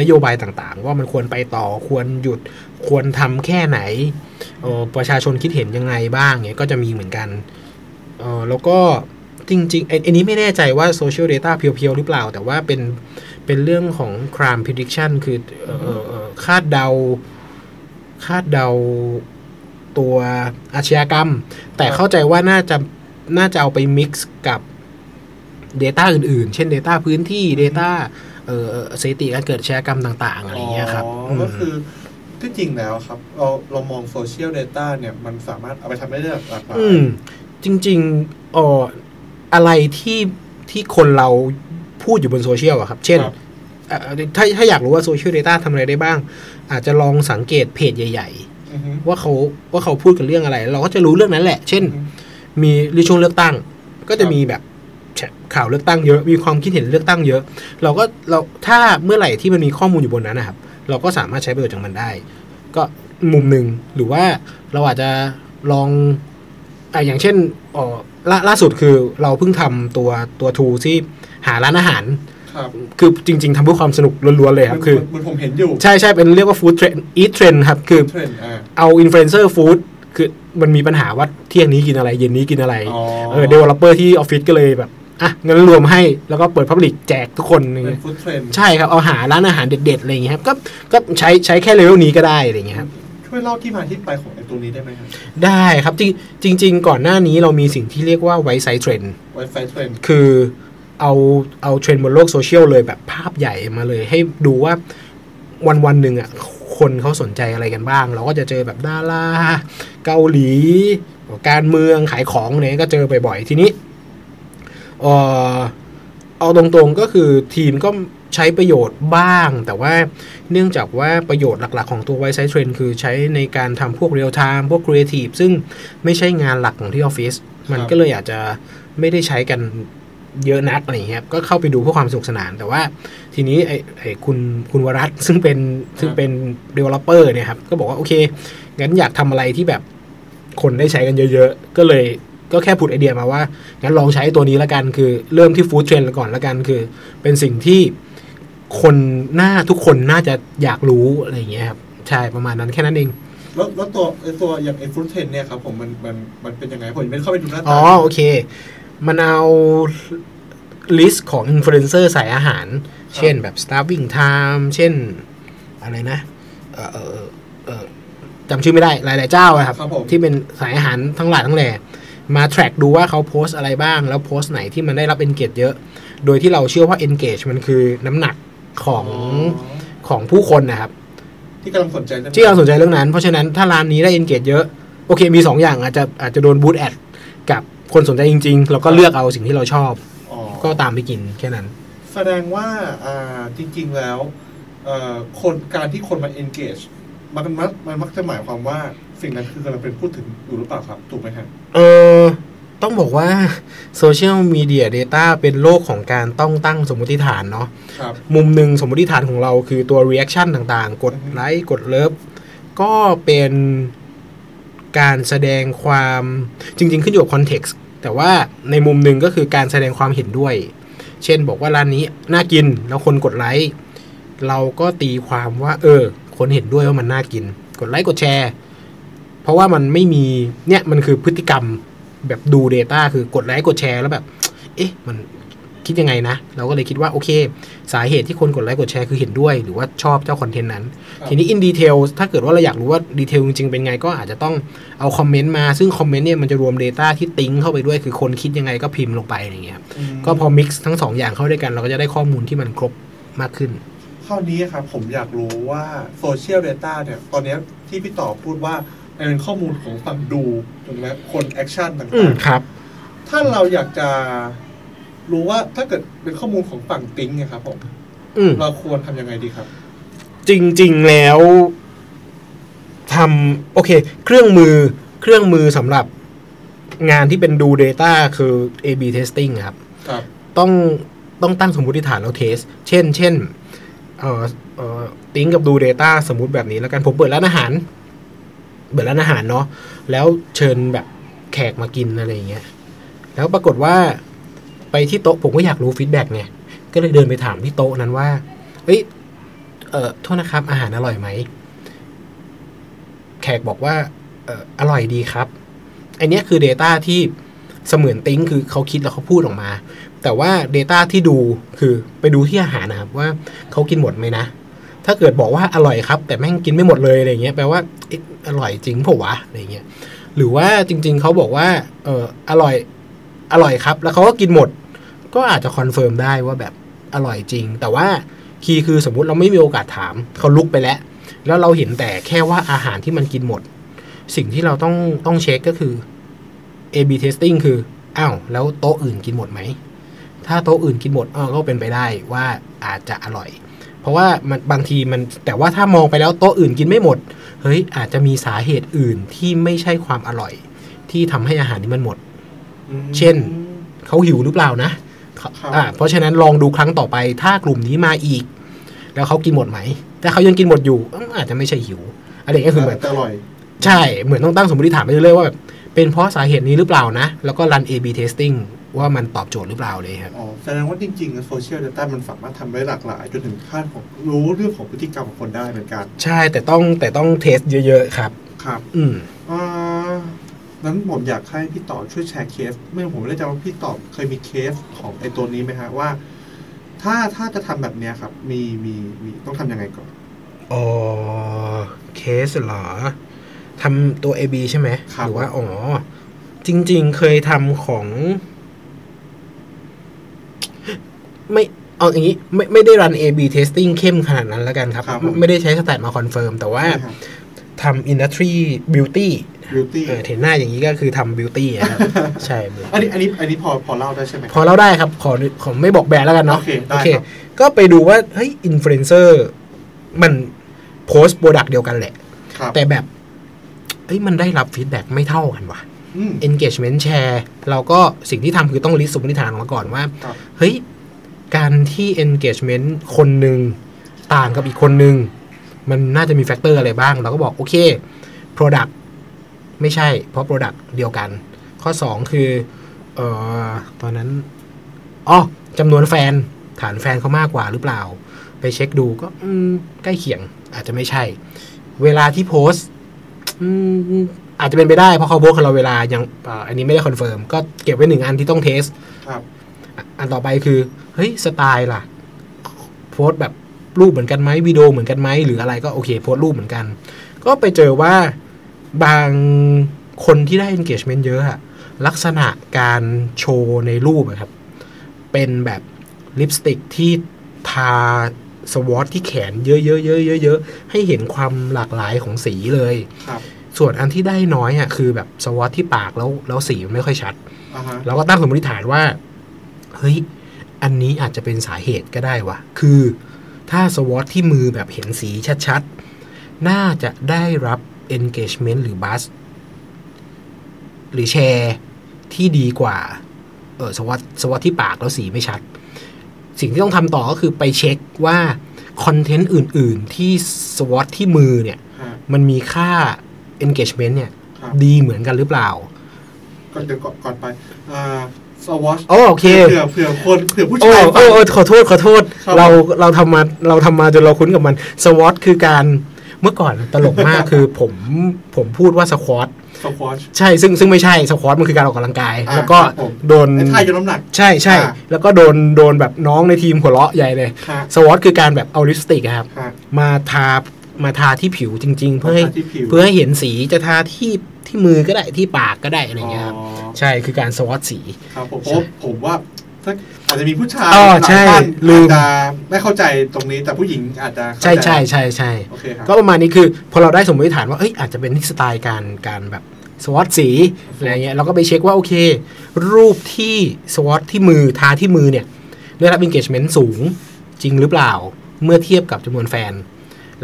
S3: นโยบายต่างๆ ว่ามันควรไปต่อควรหยุดควรทำแค่ไหนออประชาชนคิดเห็นยังไงบ้างเนี่ยก็จะมีเหมือนกันออแล้วก็จริงๆไอ้อันนี้ไม่แน่ใจว่า Social Data เพียวๆ หรือเปล่า แต่ว่าเป็น เป็นเรื่องของ crime prediction คือเอ่อเอ่อเอ่อคาดเดา คาดเดาตัวอาชญากรรม แต่เข้าใจว่าน่าจะน่าจะเอาไป mix กับ Data อื่นๆ เช่น Data พื้นที่ Data เอ่อเอ่อสถิติการเกิดอาชญากรรมต่าง ๆ อะไรอย่างเงี้ยครับ
S2: อ๋อ
S3: ม
S2: ก็คือที่จริงแล้วครับ เราเรามองโซเชียล Data เนี่ย มันสามารถเอาไปทำได้หลากหลาย
S3: อืมจริงๆเอ๋ออะไรที่ที่คนเรา พูดอยู่บนโซเชียลอะครับ เช่น
S2: ครับ
S3: เอ่อถ้าถ้าอยากรู้ว่าโซเชียล Data ทำอะไรได้บ้าง อาจจะลองสังเกตเพจใหญ่
S2: อือฮึ
S3: ๆว่าเขาว่าเขาพูดกันเรื่องอะไร เราก็จะรู้เรื่องนั้นแหละ เช่น
S2: อือฮึ
S3: มีหรือช่วงเลือกตั้ง ก็จะ
S2: ครับ
S3: มีแบบแชข่าวเลือกตั้งเยอะ มีความคิดเห็นเลือกตั้งเยอะ เราก็เราถ้าเมื่อไหร่ที่มันมีข้อมูลอยู่บนนั้นนะครับ เราก็สามารถใช้ประโยชน์จากมันได้ ก็มุมหนึ่งหรือว่าเราอาจจะลองอะอย่างเช่นอ๋อ ล่าล่าสุดคือเราเพิ่งทำตัวตัว tool ที่หาร้านอาหาร
S2: ครับ
S3: คือจริง ๆทำเพื่อความสนุกล้วนๆเลยครับ คือ
S2: มันผมเห็นอยู่
S3: ใช่ใช่เป็นเรียกว่า food trend eat trend ครับ คือ
S2: เทรนด์อ่า
S3: เอา influencer food คือมันมีปัญหาว่าเที่ยงนี้กินอะไร เย็นนี้กินอะไร
S2: อ๋อ
S3: เออ developer ที่ออฟฟิศก็เลยแบบอะงั้นรวมให้แล้วก็เปิด public แจกทุกคนอย่าง
S2: เงี้
S3: ย
S2: เป็น food trend
S3: ใช่ครับ เอาหาร้านอาหารเด็ดๆอะไรอย่างเงี้ยครับก็ก็ใช้ใช้แค่เลเวลนี้ก็ได้อะไรอย่างเงี้ยครับ
S2: ช่วยเล่าที่มาที่ไปของไอ้ตัวนี้ได้ไหมครับ
S3: ได้ครับจริงจริง ๆ ก่อนหน้านี้เรามีสิ่งที่เรียกว่า
S2: Wisesight Trend Wisesight Trend
S3: คือเอาเอาเทรนด์บนโลกโซเชียลเลยแบบภาพใหญ่มาเลย ให้ดูว่าวันวันๆหนึ่งอะคนเขาสนใจอะไรกันบ้าง เราก็จะเจอแบบดาราเกาหลี การเมืองขายของเนี่ยก็เจอบ่อยๆ ทีนี้เออ เอาตรงๆก็คือทีมก็ใช้ประโยชน์บ้าง แต่ว่าเนื่องจากว่าประโยชน์หลักๆของตัว Wisesight Trend คือใช้ในการทำพวก real-time พวกครีเอทีฟซึ่งไม่ใช่งานหลักของที่ออฟฟิศมันก็เลยอาจจะไม่ได้ใช้กันเยอะนักอะไรอย่างเงี้ยครับก็เข้าไปดูเพื่อความสนุกสนาน แต่ว่าทีนี้ไอ้ไอ้คุณคุณวรัตซึ่งเป็นซึ่งเป็น developer เนี่ยครับ ก็บอกว่าโอเค งั้นอยากทำอะไรที่แบบคนได้ใช้กันเยอะๆ ก็เลย ก็แค่ผุดไอเดียมาว่างั้นลองใช้ตัวนี้ละกันคือเริ่มที่ food trend ก่อนละกันคือ เป็นสิ่งที่คนหน้าทุกคนน่าจะอยากรู้อะไรอย่างเงี้ยครับใช่ประมาณนั้นแค่นั้นเอง
S2: แล้วแล้วตัวไอ้ตัวอย่างไอ้ food trend เนี่ยครับผมมันมันมันเป็นยังไงผมยังไม่ได้เข้าไปดูหน้าตา
S3: อ๋อโอเค มันเอา list ของอินฟลูเอนเซอร์สายอาหาร เช่นแบบ starving time เช่น อะไรนะ เออเออเอ่อเออจำชื่อไม่ได้หลาย ๆ เจ้าอะครับ
S2: ครับผม
S3: ที่เป็นสายอาหารทั้งหลายทั้งแหล่ มา track ดูว่าเขาโพสต์อะไรบ้าง แล้วโพสต์ไหนที่มันได้รับ engage เยอะ โดยที่เราเชื่อว่า engage มันคือน้ำหนักของของผู้คนนะครับ
S2: ที่กำลังสนใจรื่อง
S3: ที่เราสนใจเรื่องนั้น เพราะฉะนั้นถ้าร้านนี้ได้ engage เยอะโอเคมี 2 อย่างอาจจะอาจจะโดนบูตแอดกับคนสนใจจริงๆเราก็เลือกเอาสิ่งที่เราชอบ
S2: อ๋อ
S3: ก็ตามไปกินแค่นั้น
S2: แสดงว่าอ่าจริง ๆ แล้วเอ่อคนการที่คนมา engage มันมักมันมักจะหมายความว่า สิ่งนั้นคือกำลังเป็นพูดถึงอยู่หรือเปล่าครับ ถูกไหมครับ
S3: เออต้องบอกว่าโซเชียลมีเดีย Data เป็นโลกของการต้องตั้งสมมติฐานเนาะ
S2: ครับ
S3: มุมหนึ่งสมมติฐานของเราคือตัว reaction ต่างๆ กด
S2: อือฮึ
S3: ไลค์กดเลิฟก็เป็นการแสดงความจริง ๆ ขึ้นอยู่กับ context แต่ว่าในมุมหนึ่งก็คือการแสดงความเห็นด้วย เช่นบอกว่าร้านนี้น่ากินแล้วคนกดไลค์เราก็ตีความว่า เออ คนเห็นด้วยว่ามันน่ากิน กดไลค์กดแชร์ เพราะว่ามันไม่มีเนี่ยมันคือพฤติกรรมแบบดู Data คือกดไลค์กดแชร์แล้วแบบ เอ๊ะ มันคิดยังไงนะ เราก็เลยคิดว่าโอเค สาเหตุที่คนกดไลค์กดแชร์คือเห็นด้วย หรือว่าชอบเจ้าคอนเทนต์นั้น
S2: ครับ
S3: ทีนี้ in detail ถ้าเกิดว่าเราอยากรู้ว่า detail จริงๆเป็นไงก็อาจจะต้องเอาคอมเมนต์มา ซึ่งคอมเมนต์เนี่ยมันจะรวม Data ที่ติ้งเข้าไปด้วยคือคนคิดยังไงก็พิมพ์ลงไปอะไรเงี้ยครับ
S2: ม
S3: ก็พอ mix ทั้งสองอย่างเข้าด้วยกัน เราก็จะได้ข้อมูลที่มันครบมากขึ้น
S2: คราวนี้ครับผมอยากรู้ว่าโซเชียล Data เนี่ยตอนเนี้ยที่พี่ต่อพูดว่ามัน เป็นข้อมูลของฝั่ง do ถูกไหมคน action ต่
S3: อืมา
S2: ง
S3: ครับ
S2: ๆ ถ้าเราอยากจะรู้ว่าถ้าเกิดเป็นข้อมูลของฝั่ง think เนี่ยครับผม
S3: อืม
S2: เราควรทำยังไงดีครับ
S3: จริง ๆ แล้วทำโอเค เครื่องมือเครื่องมือสำหรับงานที่เป็นดู Data คือ A/B testing ครับ
S2: ครับ
S3: ต้องต้องตั้งสมมติฐานแล้ว test เช่น เช่นเอ่อเอ่อติ้งกับดู Data สมมุติแบบนี้แล้วกัน ผมเปิดร้านอาหาร เปิดร้านอาหารเนาะแล้วเชิญแบบแขกมากินอะไรอย่างเงี้ยแล้วปรากฏว่าไปที่โต๊ะผมก็อยากรู้ feedback ไงก็เลยเดินไปถามที่โต๊ะนั้นว่าเฮ้ยเอ่อโทษนะครับ อาหารอร่อยไหมแขกบอกว่าเอ่ออร่อยดีครับอันนี้คือ Data ที่เสมือนติ้งคือเขาคิดแล้วเขาพูดออกมา แต่ว่า Data ที่ดูคือไปดูที่อาหารนะครับว่าเขากินหมดไหมนะ ถ้าเกิดบอกว่าอร่อยครับ แต่แม่งกินไม่หมดเลยอะไรเงี้ยแปลว่าเอ๊ะอร่อยจริงเปล่าวะอะไรเงี้ยหรือว่าจริง ๆเขาบอกว่าเอออร่อยอร่อยครับ แล้วเขาก็กินหมด ก็อาจจะ confirm ได้ว่าแบบอร่อยจริง แต่ว่า key คือสมมุติเราไม่มีโอกาสถามเขาลุกไปแล้ว แล้วเราเห็นแต่แค่ว่าอาหารที่มันกินหมด สิ่งที่เราต้องต้องเช็คก็คือ A/B testing คืออ้าวแล้วโต๊ะอื่นกินหมดไหมถ้าโต๊ะอื่นกินหมดเออก็เป็นไปได้ว่าอาจจะอร่อย เพราะว่ามันบางทีมันแต่ว่าถ้ามองไปแล้วโต๊ะอื่นกินไม่หมด เฮ้ยอาจจะมีสาเหตุอื่นที่ไม่ใช่ความอร่อย ที่ทำให้อาหารนี้มันหมด เช่นเขาหิวหรือเปล่านะเขา
S2: ครับ
S3: อ่าเพราะฉะนั้นลองดูครั้งต่อไป ถ้ากลุ่มนี้มาอีก แล้วเขากินหมดไหมถ้าเขายังกินหมดอยู่อืมอาจจะไม่ใช่หิวอะไรอย่างเงี้ยคือเหมือน
S2: จะอร่อย
S3: ใช่เหมือนต้องตั้งสมมติฐานไปเรื่อยๆว่าแบบเป็นเพราะสาเหตุนี้หรือเปล่านะ แล้วก็รัน A/B testing ว่ามันตอบโจทย์หรือเปล่าเลยครับ
S2: อ๋อแสดงว่าจริงๆโซเชียล Data มันสามารถทำได้หลากหลาย จนถึงขั้นของรู้เรื่องของพฤติกรรมของคนได้เหมือนกัน
S3: ใช่แต่ต้องแต่ต้องเทสเยอะๆครับ
S2: ครับ
S3: อืม
S2: อ่านั้นผมอยากให้พี่ต่อช่วยแชร์เคสไม่ผมไม่แน่ใจว่าพี่ต่อเคยมีเคสของไอ้ตัวนี้ไหมฮะว่า ถ้าถ้าจะทำแบบเนี้ยครับ มีมีมีต้องทำยังไงก่อน
S3: อ๋อเคสเหรอทำตัว AB ใช่ไหม
S2: ครับ
S3: หรือว่าอ๋อจริง ๆ เคยทำของ ไม่เอาอย่างนี้ไม่ไม่ได้ run A/B testing เข้มขนาดนั้นแล้วกันครับ
S2: ครับผม
S3: ไม่ได้ใช้ stat มา confirm แต่ว่า
S2: ใช่ครับ
S3: ทำ industry beauty
S2: beauty
S3: เออเห็นหน้าอย่างนี้ก็คือทำ beauty อะครับใช่
S2: อันนี้อันนี้อันนี้พอพอเล่าได้ใช่ไหม
S3: พอเราได้ครับ ขอขอไม่บอกแบรนด์แล้วกันเนาะ
S2: โอเคได้ครับ
S3: ก็ไปดูว่า เฮ้ยอินฟลูเอนเซอร์มันโพสต์ product เดียวกันแหละ
S2: ครับ
S3: แต่แบบเอ้ยมันได้รับ feedback ไม่เท่ากันว่ะ
S2: อืม
S3: engagement share เราก็สิ่งที่ทำคือต้อง list สมมติฐานออกมาก่อนว่า
S2: ครับ
S3: เฮ้ย การที่ engagement คนหนึ่งต่างกับอีกคนหนึ่งมันน่าจะมี factor อะไรบ้าง เราก็บอก โอเค product ไม่ใช่ เพราะ product เดียวกัน ข้อ 2 คือเอ่อตอนนั้นอ๋อจำนวนแฟนฐานแฟนเขามากกว่าหรือเปล่า ไปเช็คดูก็ใกล้เคียง อาจจะไม่ใช่ เวลาที่โพสต์อาจจะเป็นไปได้เพราะเขาโบกับเราเวลายังอันนี้ไม่ได้ confirm ก็เก็บไว้หนึ่งอันที่ต้อง test
S2: ครับ
S3: อะอันต่อไปคือเฮ้ยสไตล์ล่ะโพสต์แบบรูปเหมือนกันไหมวิดีโอเหมือนกันไหมหรืออะไรก็โอเคโพสต์รูปเหมือนกัน ก็ไปเจอว่าบางคนที่ได้ engagement เยอะอะลักษณะการโชว์ในรูปอะครับ เป็นแบบลิปสติกที่ทา swatch ที่แขนเยอะๆๆๆๆให้เห็นความหลากหลายของสีเลย
S2: ครับ
S3: ส่วนอันที่ได้น้อยอะคือแบบสวอตที่ปากแล้วแล้วสีมันไม่ค่อยชัด
S2: อ่าฮะ
S3: เราก็ตั้งสมมติฐานว่า เฮ้ย อันนี้อาจจะเป็นสาเหตุก็ได้วะคือถ้าสวอตที่มือแบบเห็นสีชัดๆ น่าจะได้รับ engagement หรือ buzz หรือแชร์ที่ดีกว่า เออสวอตสวอตที่ปากแล้วสีไม่ชัด สิ่งที่ต้องทำต่อก็คือไปเช็คว่า คอนเทนต์อื่นๆ ที่สวอตที่มือเนี่ย
S2: ฮะ
S3: มันมีค่า engagement เนี่ย
S2: ครับ
S3: ดีเหมือนกันหรือเปล่า
S2: ก่อนเดี๋ยวก่อนก่อนไปอ่า สวอช
S3: โอโอเค
S2: เผื่อเผื่อคนเผื่อผู้
S3: โอ้
S2: ชาย
S3: โอ้โอ้ขอโทษขอโทษ
S2: ครับ
S3: เราเราทำมาเราทำมาจนเราคุ้นกับมันสวอตคือการเมื่อก่อนตลกมากคือผมผมพูดว่าสควอต
S2: สควอช
S3: ใช่ซึ่งซึ่งไม่ใช่สควอตมันคือการออกกำลังกาย
S2: อ่า
S3: แล้วก็
S2: ครับผม
S3: โดน
S2: ไอ้ท่ายกน้ำหนัก
S3: ใช่ใช่
S2: อ่า
S3: แล้วก็โดนโดนแบบน้องในทีมหัวเราะใหญ่เลย
S2: ฮะ
S3: สวอตคือการแบบเอาลิปสติกอะครับ
S2: ฮะ
S3: มาทามาทาที่ผิวจริง ๆ เพื่อให้
S2: มาทาที่ผิว
S3: เพื่อให้เห็นสีจะทาที่ ที่มือก็ได้ที่ปากก็ได้อะไรอย่างเงี้ยครับ
S2: อ๋อ
S3: ใช่คือการสวอตสี
S2: ครับผมเพราะผมว่าถ้าอาจจะมีผู้ชาย
S3: อ๋อ
S2: หลาย
S3: ใช่
S2: ท่าน
S3: ลืม
S2: อาจจะไม่เข้าใจตรงนี้แต่ผู้หญิงอาจจะเข้า
S3: ใช่
S2: จ
S3: ใช่ใช่ใช่
S2: โอเคครับ
S3: ก็ประมาณนี้คือพอเราได้สมมติฐานว่าเอ้ยอาจจะเป็นที่สไตล์การการแบบสวอตสีอะไรเงี้ยเราก็ไปเช็คว่าโอเค รูปที่สวอตที่มือทาที่มือเนี่ยได้รับ engagement สูงจริงหรือเปล่าเมื่อเทียบกับจำนวนแฟน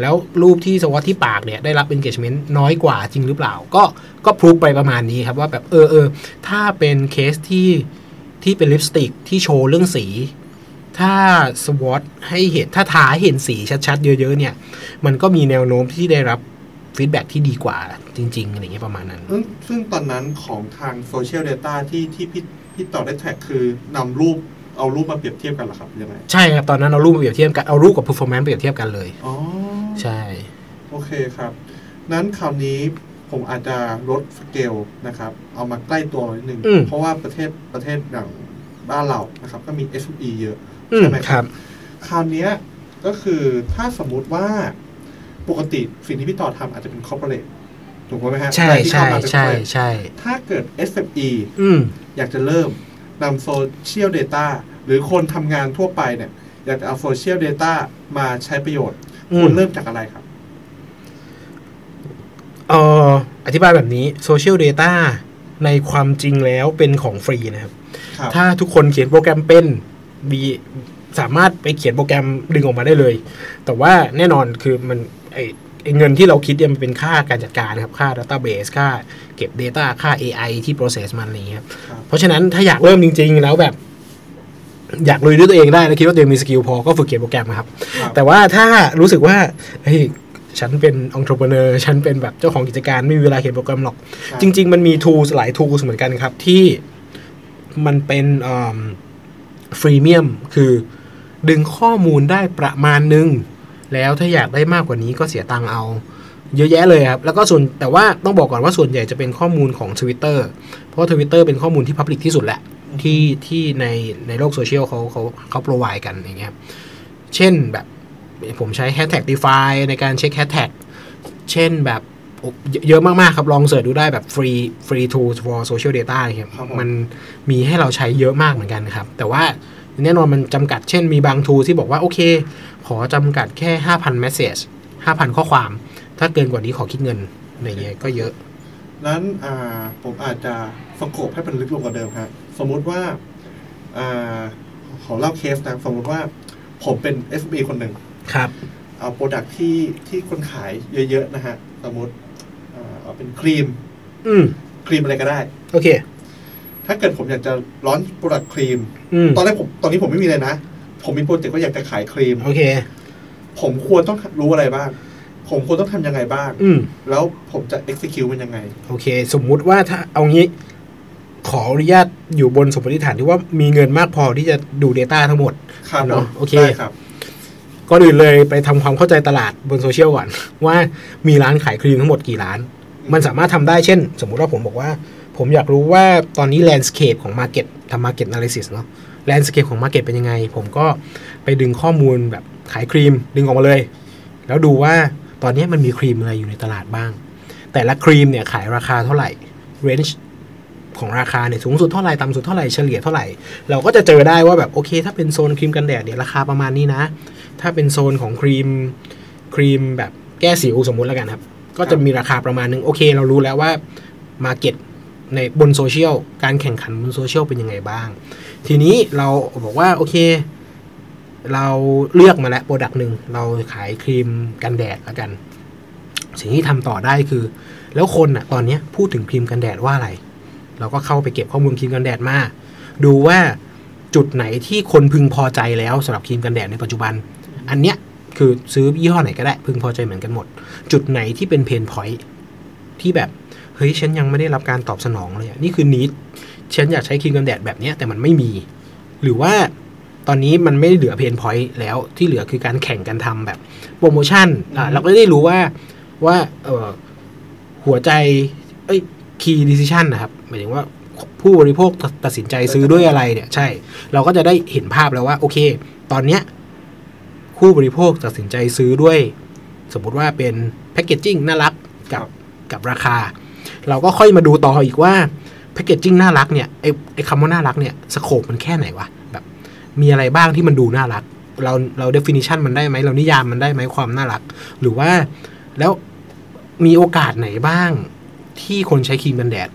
S3: แล้วรูปที่ swatch ที่ปากเนี่ยได้รับ engagement น้อยกว่าจริงหรือเปล่า ก็ก็ prove ไปประมาณนี้ครับว่าแบบเออเออถ้าเป็นเคสที่ที่เป็นลิปสติกที่โชว์เรื่องสี ถ้า swatch ให้เห็นถ้าทาให้เห็นสีชัดๆ เยอะๆเนี่ย มันก็มีแนวโน้มที่ได้รับ feedback ที่ดีกว่าจริง ๆ อะไรเงี้ยประมาณนั้น
S2: ซึ่งซึ่งตอนนั้นของทาง social data ที่ที่พี่พี่ต่อได้แท็กคือนำรูปเอารูปมาเปรียบเทียบกันเหรอครับยังไง
S3: ใช่ครับ ตอนนั้นเอารูปมาเปรียบเทียบกัน เอารูปกับ performance เปรียบเทียบกันเลย
S2: อ๋อ
S3: ใช่
S2: โอเคครับ นั้นคราวนี้ผมอาจจะลดสเกลนะครับ เอามาใกล้ตัวหน่อยหนึ่ง
S3: อืม
S2: เพราะว่าประเทศประเทศอย่างบ้านเรานะครับ ก็มี SME เยอะ
S3: อืม
S2: ใช่ไหม
S3: ค
S2: ครั
S3: รับ บ
S2: คราวเนี้ยก็คือถ้าสมมุติว่าปกติสิ่งที่พี่ต่อทำอาจจะเป็น corporate ถูกไหมฮะ
S3: ใช่
S2: แบรนด์ที่
S3: ใช่
S2: เข้ามาเป็น
S3: ใช่
S2: corporate
S3: ใช่
S2: ถ้าเกิด SME
S3: อืม
S2: อยากจะเริ่มนำโซเชียล Data หรือคนทำงานทั่วไปเนี่ย อยากจะเอาโซเชียล Data มาใช้ประโยชน์
S3: อื
S2: ควร
S3: ม
S2: เริ่มจากอะไรครับ
S3: เอ่ออธิบายแบบนี้ Social Data ในความจริงแล้วเป็นของฟรีนะครับ
S2: ครับ
S3: ถ้าทุกคนเขียนโปรแกรมเป็นมีสามารถไปเขียนโปรแกรมดึงออกมาได้เลย แต่ว่าแน่นอนคือมันไอไอ้เงินที่เราคิดเนี่ยมันเป็นค่าการจัดการนะครับ ค่า Database ค่าเก็บ Data ค่า AI ที่ process มันอะไรอย่างเงี้ยครับ
S2: ครับ
S3: เพราะฉะนั้นถ้าอยากเริ่มจริง ๆ แล้วแบบ อยากลุยด้วยตัวเองได้แล้วคิดว่าตัวเองมีสกิลพอก็ฝึกเขียนโปรแกรมนะครับ
S2: ครับ
S3: แต่ว่าถ้ารู้สึกว่าเฮ้ยฉันเป็นองค์ประกอบฉันเป็นแบบเจ้าของกิจการไม่มีเวลาเขียนโปรแกรมหรอก
S2: ครับ
S3: จริง ๆ มันมี tools หลาย tools เหมือนกันครับ ที่มันเป็นฟรีเมียมคือดึงข้อมูลได้ประมาณนึง แล้วถ้าอยากได้มากกว่านี้ก็เสียตังค์เอาเยอะแยะเลยครับ แล้วก็ส่วนแต่ว่าต้องบอกก่อนว่าส่วนใหญ่จะเป็นข้อมูลของ Twitter เพราะ Twitter เป็นข้อมูลที่ Public ที่สุดแหละ ที่ที่ในในโลกโซเชียลเขาเขาเขาโปรไวกันอย่างเงี้ยครับเช่นแบบผมใช้ Hashtag Defy ในการเช็ค Hashtag เช่นแบบโอ้เยอะเยอะมาก ๆ ครับ ลองเสิร์ชดูได้แบบ free free tools for social data นะครับ
S2: ครับผม
S3: มันมีให้เราใช้เยอะมากเหมือนกันนะครับ แต่ว่าแน่นอนมันจำกัดเช่นมีบางทูที่บอกว่า โอเค ขอจำกัดแค่ 5,000 message 5,000 ข้อความ ถ้าเกินกว่านี้ขอคิดเงินอะไรเงี้ยก็เยอะ
S2: นั้นอ่าผมอาจจะสโคปให้มันลึกลงกว่าเดิมครับ สมมุติว่าอ่าขอเล่าเคสนะ สมมุติว่าผมเป็น SB คนหนึ่ง
S3: ครับ
S2: เอาโปรดักที่ที่คนขายเยอะ ๆ นะฮะ สมมติอ่าเอาเป็นครีม
S3: อืม
S2: ครีมอะไรก็ได้
S3: โอเค
S2: ถ้าเกิดผมอยากจะร้อนโปรดักครีม
S3: อืม
S2: ตอนแรกผมตอนนี้ผมไม่มีเลยนะ ผมมีโปรเจกต์ว่าอยากจะขายครีม
S3: โอเค
S2: ผมควรต้องรู้อะไรบ้างผมควรต้องทำยังไงบ้าง
S3: อืม
S2: แล้วผมจะ execute มันยังไง
S3: โอเค สมมุติว่าถ้าเอางี้ ขออนุญาตอยู่บนสมมติฐานที่ว่ามีเงินมากพอที่จะดู Data ทั้งหมด
S2: ครับ
S3: เนอะโอเค
S2: ได้ครับ
S3: ก่อนอื่นเลยไปทำความเข้าใจตลาดบนโซเชียลก่อน ว่ามีร้านขายครีมทั้งหมดกี่ร้าน มันสามารถทำได้เช่น สมมุติว่าผมบอกว่า ผมอยากรู้ว่าตอนนี้ landscape ของ Market ทำ Market Analysis เนาะ landscape ของ Market เป็นยังไง ผมก็ไปดึงข้อมูลแบบขายครีมดึงออกมาเลย แล้วดูว่าตอนนี้มันมีครีมอะไรอยู่ในตลาดบ้าง แต่ละครีมเนี่ยขายราคาเท่าไหร่ range ของราคาเนี่ยสูงสุดเท่าไหร่ต่ำสุดเท่าไหร่เฉลี่ยเท่าไหร่ เราก็จะเจอได้ว่าแบบโอเค ถ้าเป็นโซนครีมกันแดดเนี่ยราคาประมาณนี้นะ ถ้าเป็นโซนของครีมครีมแบบแก้สิวสมมุติแล้วกันครับ ก็จะมีราคาประมาณนึงโอเค เรารู้แล้วว่า market ในบนโซเชียลการแข่งขันบนโซเชียลเป็นยังไงบ้าง ทีนี้เราบอกว่าโอเค เราเลือกมาแล้ว product หนึ่งเราขายครีมกันแดดแล้วกัน สิ่งที่ทำต่อได้คือ แล้วคนอะตอนเนี้ยพูดถึงครีมกันแดดว่าอะไร เราก็เข้าไปเก็บข้อมูลครีมกันแดดมา ดูว่าจุดไหนที่คนพึงพอใจแล้วสำหรับครีมกันแดดในปัจจุบัน อันเนี้ยคือซื้อยี่ห้อไหนก็ได้ พึงพอใจเหมือนกันหมด จุดไหนที่เป็น pain point ที่แบบ เฮ้ย ฉันยังไม่ได้รับการตอบสนองเลยนี่คือ need ฉันอยากใช้ครีมกันแดดแบบเนี้ยแต่มันไม่มี หรือว่าตอนนี้มันไม่เหลือ pain point แล้วที่เหลือคือการแข่งกันทำแบบโปรโมชั่นอ่าเราก็ได้รู้ว่าว่าเออหัวใจ เอ้ย key decision นะครับ หมายถึงว่าผู้บริโภคตัดตัดสินใจซื้อด้วยอะไรเนี่ยใช่ เราก็จะได้เห็นภาพแล้วว่า โอเค ตอนเนี้ยผู้บริโภคตัดสินใจซื้อด้วย สมมุติว่าเป็น packaging น่ารักกับกับราคา เราก็ค่อยมาดูต่ออีกว่า packaging น่ารักเนี่ยไอไอคำว่าน่ารักเนี่ย scope มันแค่ไหนวะแบบ มีอะไรบ้างที่มันดูน่ารัก เราเรา definition มันได้ไหมเรานิยามมันได้ไหมความน่ารัก หรือว่าแล้วมีโอกาสไหนบ้าง ที่คนใช้ครีมกันแดด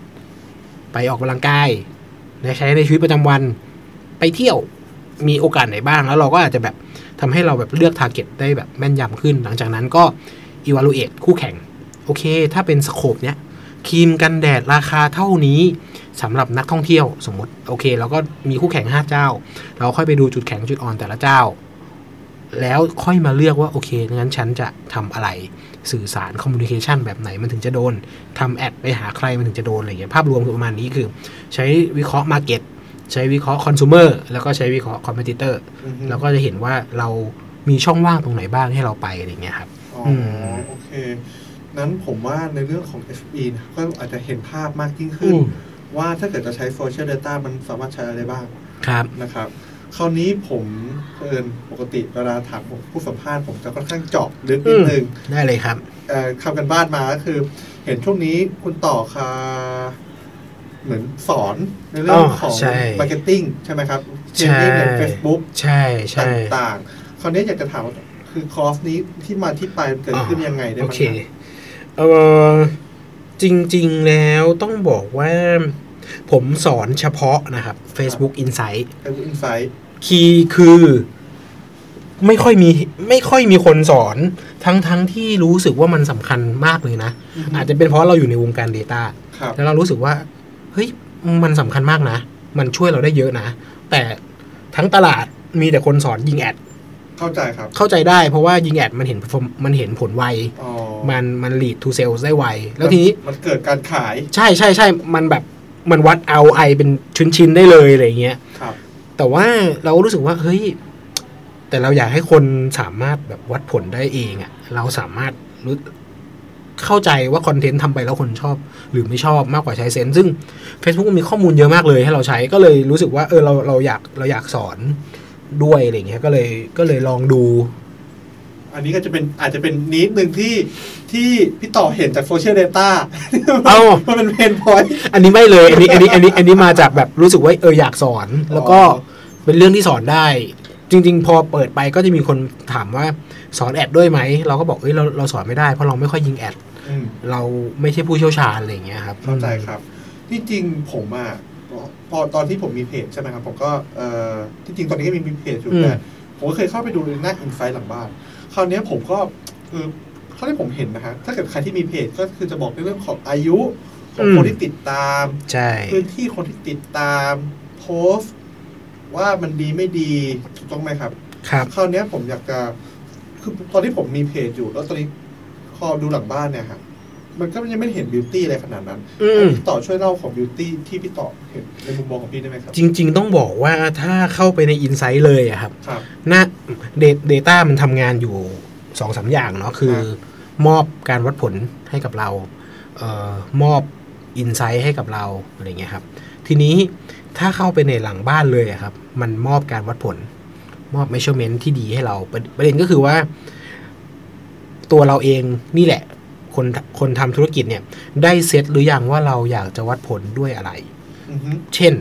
S3: ไปออกกำลังกายและใช้ในชีวิตประจำวัน ไปเที่ยวมีโอกาสไหนบ้าง แล้วเราก็อาจจะแบบทำให้เราแบบเลือก target ได้แบบแม่นยำขึ้น หลังจากนั้นก็ evaluate คู่แข่ง โอเค ถ้าเป็นสโคปเนี้ยครีมกันแดดราคาเท่านี้สำหรับนักท่องเที่ยวสมมติ โอเคเราก็มีคู่แข่ง 5 เจ้า เราค่อยไปดูจุดแข็งจุดอ่อนแต่ละเจ้า แล้วค่อยมาเลือกว่าโอเคงั้นฉันจะทำอะไร สื่อสาร communication แบบไหนมันถึงจะโดนทำ ad ไปหาใครมันถึงจะโดนอะไรอย่างเงี้ยภาพรวมคือประมาณนี้คือ ใช้วิเคราะห์ market ใช้วิเคราะห์ consumer แล้วก็ใช้วิเคราะห์ competitor อือ
S2: ฮึ
S3: เราก็จะเห็นว่าเรามีช่องว่างตรงไหนบ้างให้เราไปอะไรอย่างเงี้ยครับ
S2: อ๋อ
S3: อื
S2: อ
S3: ม
S2: โอเคนั้นผมว่าในเรื่องของ SE นะก็อาจจะเห็นภาพมากยิ่งขึ้น
S3: อืม
S2: ว่าถ้าเกิดจะใช้ Social Data มันสามารถใช้อะไรบ้าง
S3: ครับ
S2: นะครับ คราวนี้ผมเอินปกติเวลาถามผมผู้สัมภาษณ์ผมจะค่อนข้างเจาะลึกนิดนึง
S3: ได้เลยครับ
S2: เอ่อคำกันบ้านมาก็คือ เห็นช่วงนี้คุณต่อคาเหมือนสอนในเรื่อง
S3: อ๋อ
S2: ของ
S3: ใช่
S2: มาร์เก็ตติ้งใช่ไหมครับเทร
S3: ใช่
S2: นนิ่งในเฟซบุ๊ก
S3: ใช่ใช่
S2: ต่างๆ คราวนี้อยากจะถามว่าคือคอร์สนี้ที่มาที่ไปมันเกิดขึ้นยังไงได้
S3: โอ
S2: บ้าง
S3: เคเออจริง ๆ แล้วต้องบอกว่า ผมสอนเฉพาะนะครับ Facebook Insight
S2: Facebook
S3: Insight key คือไม่ค่อยมีไม่ค่อยมีคนสอนทั้งทั้งที่รู้สึกว่ามันสำคัญมากเลยนะ อาจจะเป็นเพราะเราอยู่ในวงการ Data
S2: ครับ
S3: แล้วเรารู้สึกว่า เฮ้ย มันสำคัญมากนะ มันช่วยเราได้เยอะนะ แต่ทั้งตลาดมีแต่คนสอนยิงแอด
S2: เข้าใจครับ
S3: เข้าใจได้เพราะว่ายิงแอดมันเห็น perform- มันเห็นผลไว
S2: อ๋อ
S3: มันมัน lead to sales ได้ไว แล้วทีนี้
S2: มันเกิดการขาย
S3: ใช่ใช่ใช่มันแบบ มันวัดเอาไอเป็นชิ้นๆได้เลยอะไรเงี้ย
S2: ครับ
S3: แต่ว่าเราก็รู้สึกว่าเฮ้ย แต่เราอยากให้คนสามารถแบบวัดผลได้เองอะ่ะ เราสามารถรู้เข้าใจว่าคอนเทนต์ทำไปแล้วคนชอบ หรือไม่ชอบมากกว่าใช้ sense ซึ่ง Facebook มันมีข้อมูลเยอะมากเลย ให้เราใช้ก็เลยรู้สึกว่าเออเราเราอยากเราอยากสอนด้วยอะไรเงี้ยก็เลยก็เลยลองดู
S2: อันนี้ก็จะเป็นอาจจะเป็นนิดหนึ่งที่ที่พี่ต่อเห็นจาก social data เอ้ามันเป็น pain point อั
S3: นนี้ไม่เลยอันนี้อันนี้อันนี้อันนี้มาจากแบบรู้สึกว่าเอออยากสอนแล้วก็
S2: อ๋อ
S3: เป็นเรื่องที่สอนได้ จริง ๆ พอเปิดไปก็จะมีคนถามว่าสอน ad ด้วยไหมเราก็บอกเอ้ยเราเราสอนไม่ได้เพราะเราไม่ค่อยยิงแอด
S2: อืม
S3: เราไม่ใช่ผู้เชี่ยวชาญอะไรอย่างเงี้ยครับ
S2: เข้าใจครับที่จริงผมอะพอตอนที่ผมมีเพจใช่ไหมครับผมก็เอ่อที่จริงตอนนี้ก็มีมีเพจอยู่
S3: อืม
S2: แต่ผมก็เคยเข้าไปดูในหน้าอินไซต์หลังบ้าน คราวเนี้ยผมก็เออเท่าที่ผมเห็นนะฮะถ้าเกิดใครที่มีเพจก็คือจะบอกในเรื่องของอายุของคนที่ติดตาม
S3: ใช่
S2: พื้นที่คนที่ติดตาม โพสต์ ว่ามันดีไม่ดีถูกต้องไหมครับ
S3: ครับ
S2: คราวเนี้ยผมอยากจะคือตอนที่ผมมีเพจอยู่ แล้วตอนนี้พอดูหลังบ้านเนี่ยครับมันก็ยังไม่เห็นบิวตี้อะไรขนาดนั้น
S3: อืม
S2: พี่ต่อช่วยเล่าของบิวตี้ที่พี่ต่อเห็นในมุมมองของพี่ได้ไหมครับ
S3: จริง ๆ ต้องบอกว่าถ้าเข้าไปในอินไซต์เลยอะครับ
S2: ครับ
S3: หน้า เดต้ามันทำงานอยู่สองสามอย่างเนาะคือ
S2: ครับ
S3: มอบการวัดผลให้กับเราเอ่อมอบอินไซต์ให้กับเราอะไรเงี้ยครับ ทีนี้ถ้าเข้าไปในหลังบ้านเลยอะครับ มันมอบการวัดผล มอบ measurement ที่ดีให้เราประประเด็นก็คือว่า ตัวเราเองนี่แหละ คนคนทำธุรกิจเนี่ย ได้เซตหรือยังว่าเราอยากจะวัดผลด้วยอะไร
S2: อือฮึ
S3: เช่น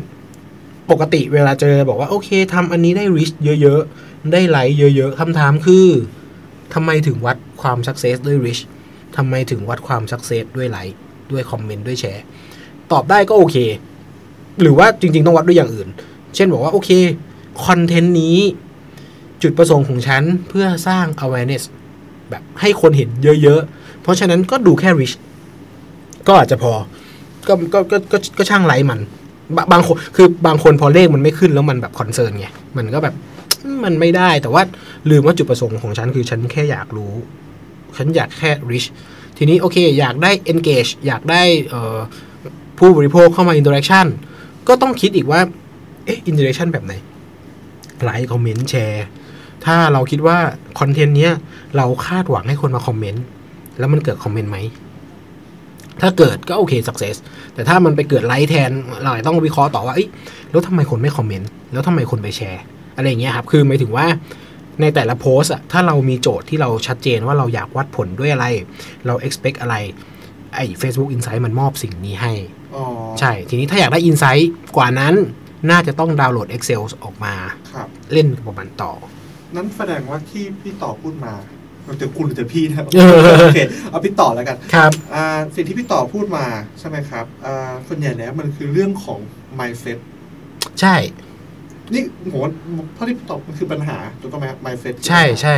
S3: ปกติเวลาเจอบอกว่า โอเคทำอันนี้ได้ reach เยอะๆ ได้ไลค์เยอะๆคำถามคือทำไมถึงวัดความ success ด้วย reach ทำไมถึงวัดความ success ด้วยไลค์ด้วยคอมเมนต์ด้วยแชร์ ตอบได้ก็โอเค หรือว่าจริง ๆ ต้องวัดด้วยอย่างอื่น เช่นบอกว่าโอเคคอนเทนต์นี้ จุดประสงค์ของฉันเพื่อสร้าง awareness แบบให้คนเห็นเยอะ ๆ เพราะฉะนั้นก็ดูแค่ reach ก็อาจจะพอ ก็ก็ก็ก็ก็ช่างไลค์มัน บางคนคือบางคนพอเลขมันไม่ขึ้นแล้วมันแบบ concern ไงมันก็แบบ มันไม่ได้แต่ว่าลืมว่าจุดประสงค์ของฉันคือฉันแค่อยากรู้ ฉันอยากแค่ reach ทีนี้โอเค อยากได้ engage อยากได้ผู้บริโภคเข้ามา interaction ก็ต้องคิดอีกว่า เอ๊ะ interaction แบบไหนไลค์คอมเมนต์แชร์ถ้าเราคิดว่าคอนเทนต์เนี้ยเราคาดหวังให้คนมาคอมเมนต์แล้วมันเกิดคอมเมนต์ไหมถ้าเกิดก็โอเค success แต่ถ้ามันไปเกิดไลค์แทน เราต้องวิเคราะห์ต่อว่า เอ้ยแล้วทำไมคนไม่คอมเมนต์ แล้วทำไมคนไปแชร์ อะไรอย่างเงี้ยครับ คือหมายถึงว่าในแต่ละโพสอะถ้าเรามีโจทย์ที่เราชัดเจนว่าเราอยากวัดผลด้วยอะไร เรา expect อะไร ไอ้ Facebook Insight มันมอบสิ่งนี้ให้
S2: อ๋อ
S3: ใช่ ทีนี้ถ้าอยากได้ Insight กว่านั้น น่าจะต้องดาวน์โหลด Excel ออกมา
S2: ครับ
S3: เล่นกับมันต่อ
S2: นั้นแสดงว่าที่พี่ต่อพูดมาเราจะคุณหรือจะพี่นะ
S3: เออ
S2: โอเคเอาพี่ต่อแล้วกัน
S3: ครับ
S2: อ่าสิ่งที่พี่ต่อพูดมาใช่ไหมครับอ่าส่วนใหญ่แล้วมันคือเรื่องของ mindset
S3: ใช่
S2: นี่ผมว่าเท่าที่พี่ต่อมันคือปัญหาถูกต้องไหมครับ mindset
S3: ใช่ใช่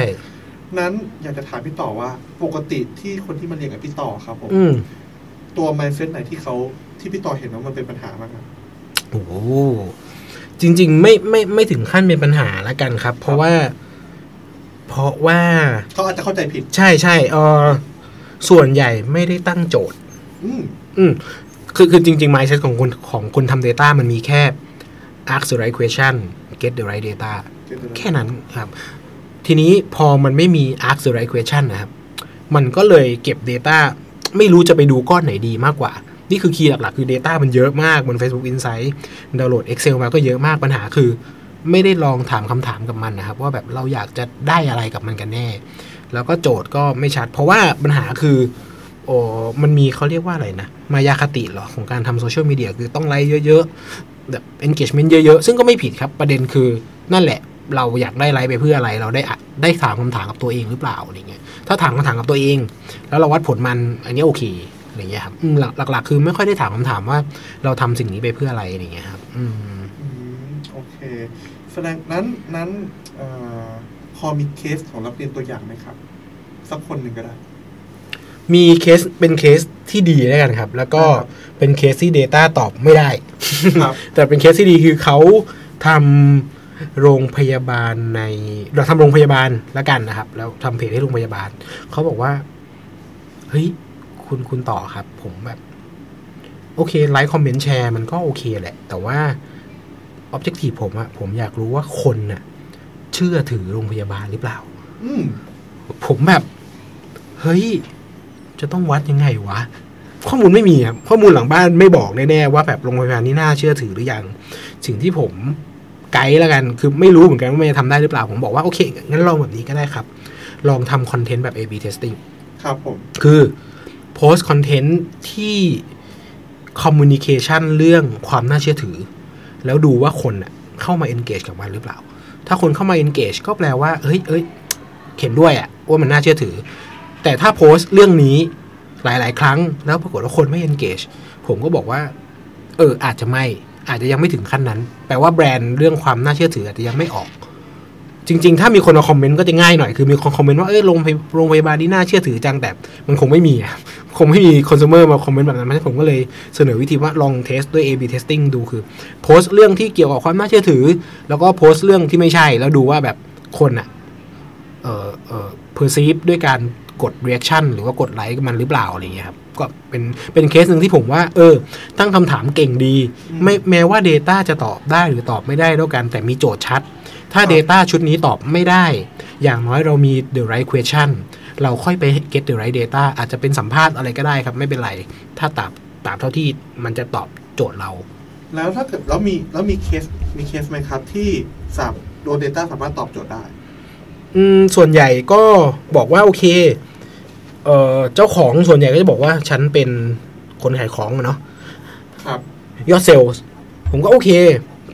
S2: นั้นอยากจะถามพี่ต่อว่า ปกติที่คนที่มาเรียนกับพี่ต่อครับผม
S3: อืม
S2: ตัว mindset ไหนที่เขาที่พี่ต่อเห็นว่ามันเป็นปัญหามากครับ
S3: โอ้โหจริง ๆ ไม่ไม่ไม่ถึงขั้นเป็นปัญหาละกันครับ เพราะว่า เพราะว่า
S2: เขาอาจจะเข้าใจผิด
S3: ใช่ใช่เออส่วนใหญ่ไม่ได้ตั้งโจทย์
S2: อืม
S3: อืมคือคือจริงๆ mindset ของคนของคนทำ Data มันมีแค่ ask the right question get the right data แค่นั้นครับ ทีนี้พอมันไม่มี ask the right question นะครับ มันก็เลยเก็บ Data ไม่รู้จะไปดูก้อนไหนดีมากกว่า นี่คือคีย์หลักๆ คือ Data มันเยอะมากบน Facebook Insight ดาวน์โหลด Excel มาก็เยอะมากปัญหาคือ ไม่ได้ลองถามคำถามกับมันนะครับ ว่าแบบเราอยากจะได้อะไรกับมันกันแน่ แล้วก็โจทย์ก็ไม่ชัด เพราะว่าปัญหาคือ โอ้มันมีเขาเรียกว่าอะไรนะ มายาคติหรอ ของการทำโซเชียลมีเดียคือต้องไลค์เยอะๆแบบ engagement เยอะๆ ซึ่งก็ไม่ผิดครับประเด็นคือนั่นแหละเราอยากได้ไลค์ไปเพื่ออะไร เราได้ได้ถามคำถามกับตัวเองหรือเปล่าอะไรเงี้ยถ้าถามคำถามกับตัวเอง แล้วเราวัดผลมันอันนี้โอเคอะไรเงี้ยครับหลักๆ คือไม่ค่อยได้ถามคำถามว่า เราทำสิ่งนี้ไปเพื่ออะไรอะไรเงี้ยครับ อืม
S2: โอเค แสดงนั้นนั้นเอ่อพอมีเคสของนักเรียนตัวอย่างไหมครับ สักคนหนึ่งก็ได้
S3: มีเคสเป็นเคสที่ดีแล้วกันครับ แล้วก็
S2: ครับ
S3: เป็นเคสที่ Data ตอบไม่ได้
S2: ครับ
S3: แต่เป็นเคสที่ดีคือเขาทำโรงพยาบาลใน เราทำโรงพยาบาลแล้วกันนะครับ แล้วทำเพจให้โรงพยาบาล เขาบอกว่า เฮ้ย คุณคุณต่อครับ ผมแบบ โอเคไลค์คอมเมนต์แชร์มันก็โอเคแหละ แต่ว่าออบเจกตีผมอะผมอยากรู้ว่าคนน่ะ เชื่อถือโรงพยาบาลหรือเปล่า
S2: อืม
S3: ผมแบบ เฮ้ย จะต้องวัดยังไงวะ ข้อมูลไม่มีครับข้อมูลหลังบ้านไม่บอกแน่ๆว่าแบบโรงพยาบาลนี้น่าเชื่อถือหรือยัง สิ่งที่ผมไกด์แล้วกัน คือไม่รู้เหมือนกันว่ามันจะทำได้หรือเปล่า ผมบอกว่าโอเค งั้นลองแบบนี้ก็ได้ครับ ลองทำคอนเทนต์แบบ A/B testing
S2: ครับผม
S3: คือโพสต์คอนเทนต์ที่ communication เรื่องความน่าเชื่อถือ แล้วดูว่าคนน่ะเข้ามา engage กับมันหรือเปล่า ถ้าคนเข้ามา engage ก็แปลว่าเฮ้ยเอ้ยเห็นด้วยอะว่ามันน่าเชื่อถือ แต่ถ้าโพสต์เรื่องนี้หลาย ๆ ครั้งแล้วปรากฏว่าคนไม่ engage ผมก็บอกว่า เออ อาจจะไม่อาจจะยังไม่ถึงขั้นนั้น แปลว่าแบรนด์เรื่องความน่าเชื่อถืออาจจะยังไม่ออก จริง ๆ ถ้ามีคนมาคอมเมนต์ก็จะง่ายหน่อย คือมีคนคอมเมนต์ว่า เอ้ยโรงพยโรงพยาบาลนี่น่าเชื่อถือจัง แต่มันคงไม่มีคงไม่มีคอน sumer มาคอมเมนต์แบบนั้นผมก็เลยเสนอวิธีว่าลองเทสด้วย A/B testing ดูคือ โพสต์เรื่องที่เกี่ยวกับความน่าเชื่อถือ แล้วก็โพสต์เรื่องที่ไม่ใช่ แล้วดูว่าแบบคนอะเออเออ perceive ด้วยการ กด reaction หรือว่ากดไลค์มันหรือเปล่าอะไรอย่างเงี้ยครับก็เป็นเป็นเคสหนึ่งที่ผมว่า เออ ตั้งคำถามเก่งดี ไม่แม้ว่า Data จะตอบได้หรือตอบไม่ได้แล้วกันแต่มีโจทย์ชัด ถ้า Data ชุดนี้ตอบไม่ได้ อย่างน้อยเรามี the right question เราค่อยไป get the right data อาจจะเป็นสัมภาษณ์อะไรก็ได้ครับไม่เป็นไร ถ้าตามตามเท่าที่มันจะตอบโจทย์เรา
S2: แล้วถ้าเกิดแล้วมีแล้วมีเคสมีเคสไหมครับที่สามโดน Data สามารถตอบโจทย์ได้
S3: อืมส่วนใหญ่ก็บอกว่าโอเค เอ่อเจ้าของส่วนใหญ่ก็จะบอกว่าฉันเป็นคนขายของอะเนาะ
S2: ครับ
S3: ยอดเซลล์ผมก็โอเค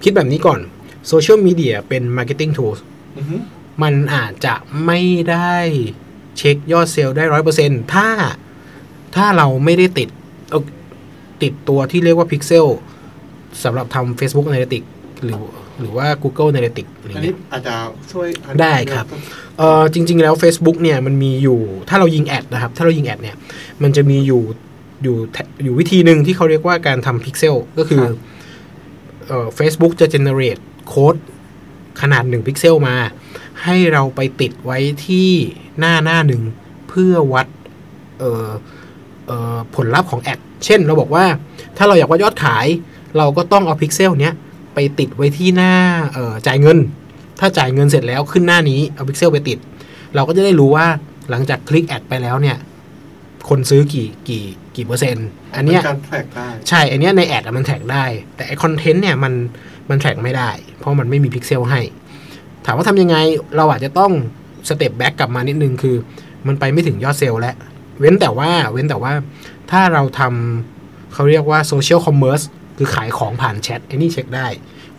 S3: คิดแบบนี้ก่อนโซเชียลมีเดียเป็นมาร์เก็ตติ้ง tools
S2: อือฮึ
S3: มันอาจจะไม่ได้เช็คยอดเซลล์ได้ร้อยเปอร์เซ็นต์ถ้าถ้าเราไม่ได้ติดเอ่อติดตัวที่เรียกว่าพิกเซลสำหรับทำ Facebook Analytics หรือ หรือว่า Google Analytics อะไร
S2: อัน
S3: เงี้
S2: นี้
S3: ย
S2: อาจจะช่วยอัน
S3: ได้ครับเออจริง ๆ แล้ว Facebook เนี่ยมันมีอยู่ถ้าเรายิง ad นะครับ ถ้าเรายิง ad เนี่ยมันจะมีอยู่อยู่แทอยู่วิธีหนึ่งที่เขาเรียกว่าการทำพิกเซลก็คือเอ่อ Facebook จะ generate โค้ดขนาด1พิกเซลมา ให้เราไปติดไว้ที่หน้าหน้าหนึ่งเพื่อวัดเอ่อเอ่อผลลัพธ์ของ ad เช่นเราบอกว่าถ้าเราอยากวัดยอดขาย เราก็ต้องเอาพิกเซลเนี้ย ไปติดไว้ที่หน้าเอ่อจ่ายเงิน ถ้าจ่ายเงินเสร็จแล้วขึ้นหน้านี้เอาพิกเซลไปติด เราก็จะได้รู้ว่าหลังจากคลิก ad ไปแล้วเนี่ย คนซื้อกี่กี่กี่เปอร์เซ็นต์ อันเนี้ย
S2: เป็นการ track ได้
S3: ใช่ อันเนี้ยใน ad อะมัน track ได้ แต่ไอคอนเทนต์เนี่ยมันมัน track ไม่ได้ เพราะมันไม่มีพิกเซลให้ ถามว่าทำยังไงเราอาจจะต้อง step back กลับมานิดนึงคือ มันไปไม่ถึงยอดเซลล์แล้ว เว้นแต่ว่าเว้นแต่ว่าถ้าเราทำเขาเรียกว่า social commerce คือขายของผ่านแชทไอ้นี่เช็คได้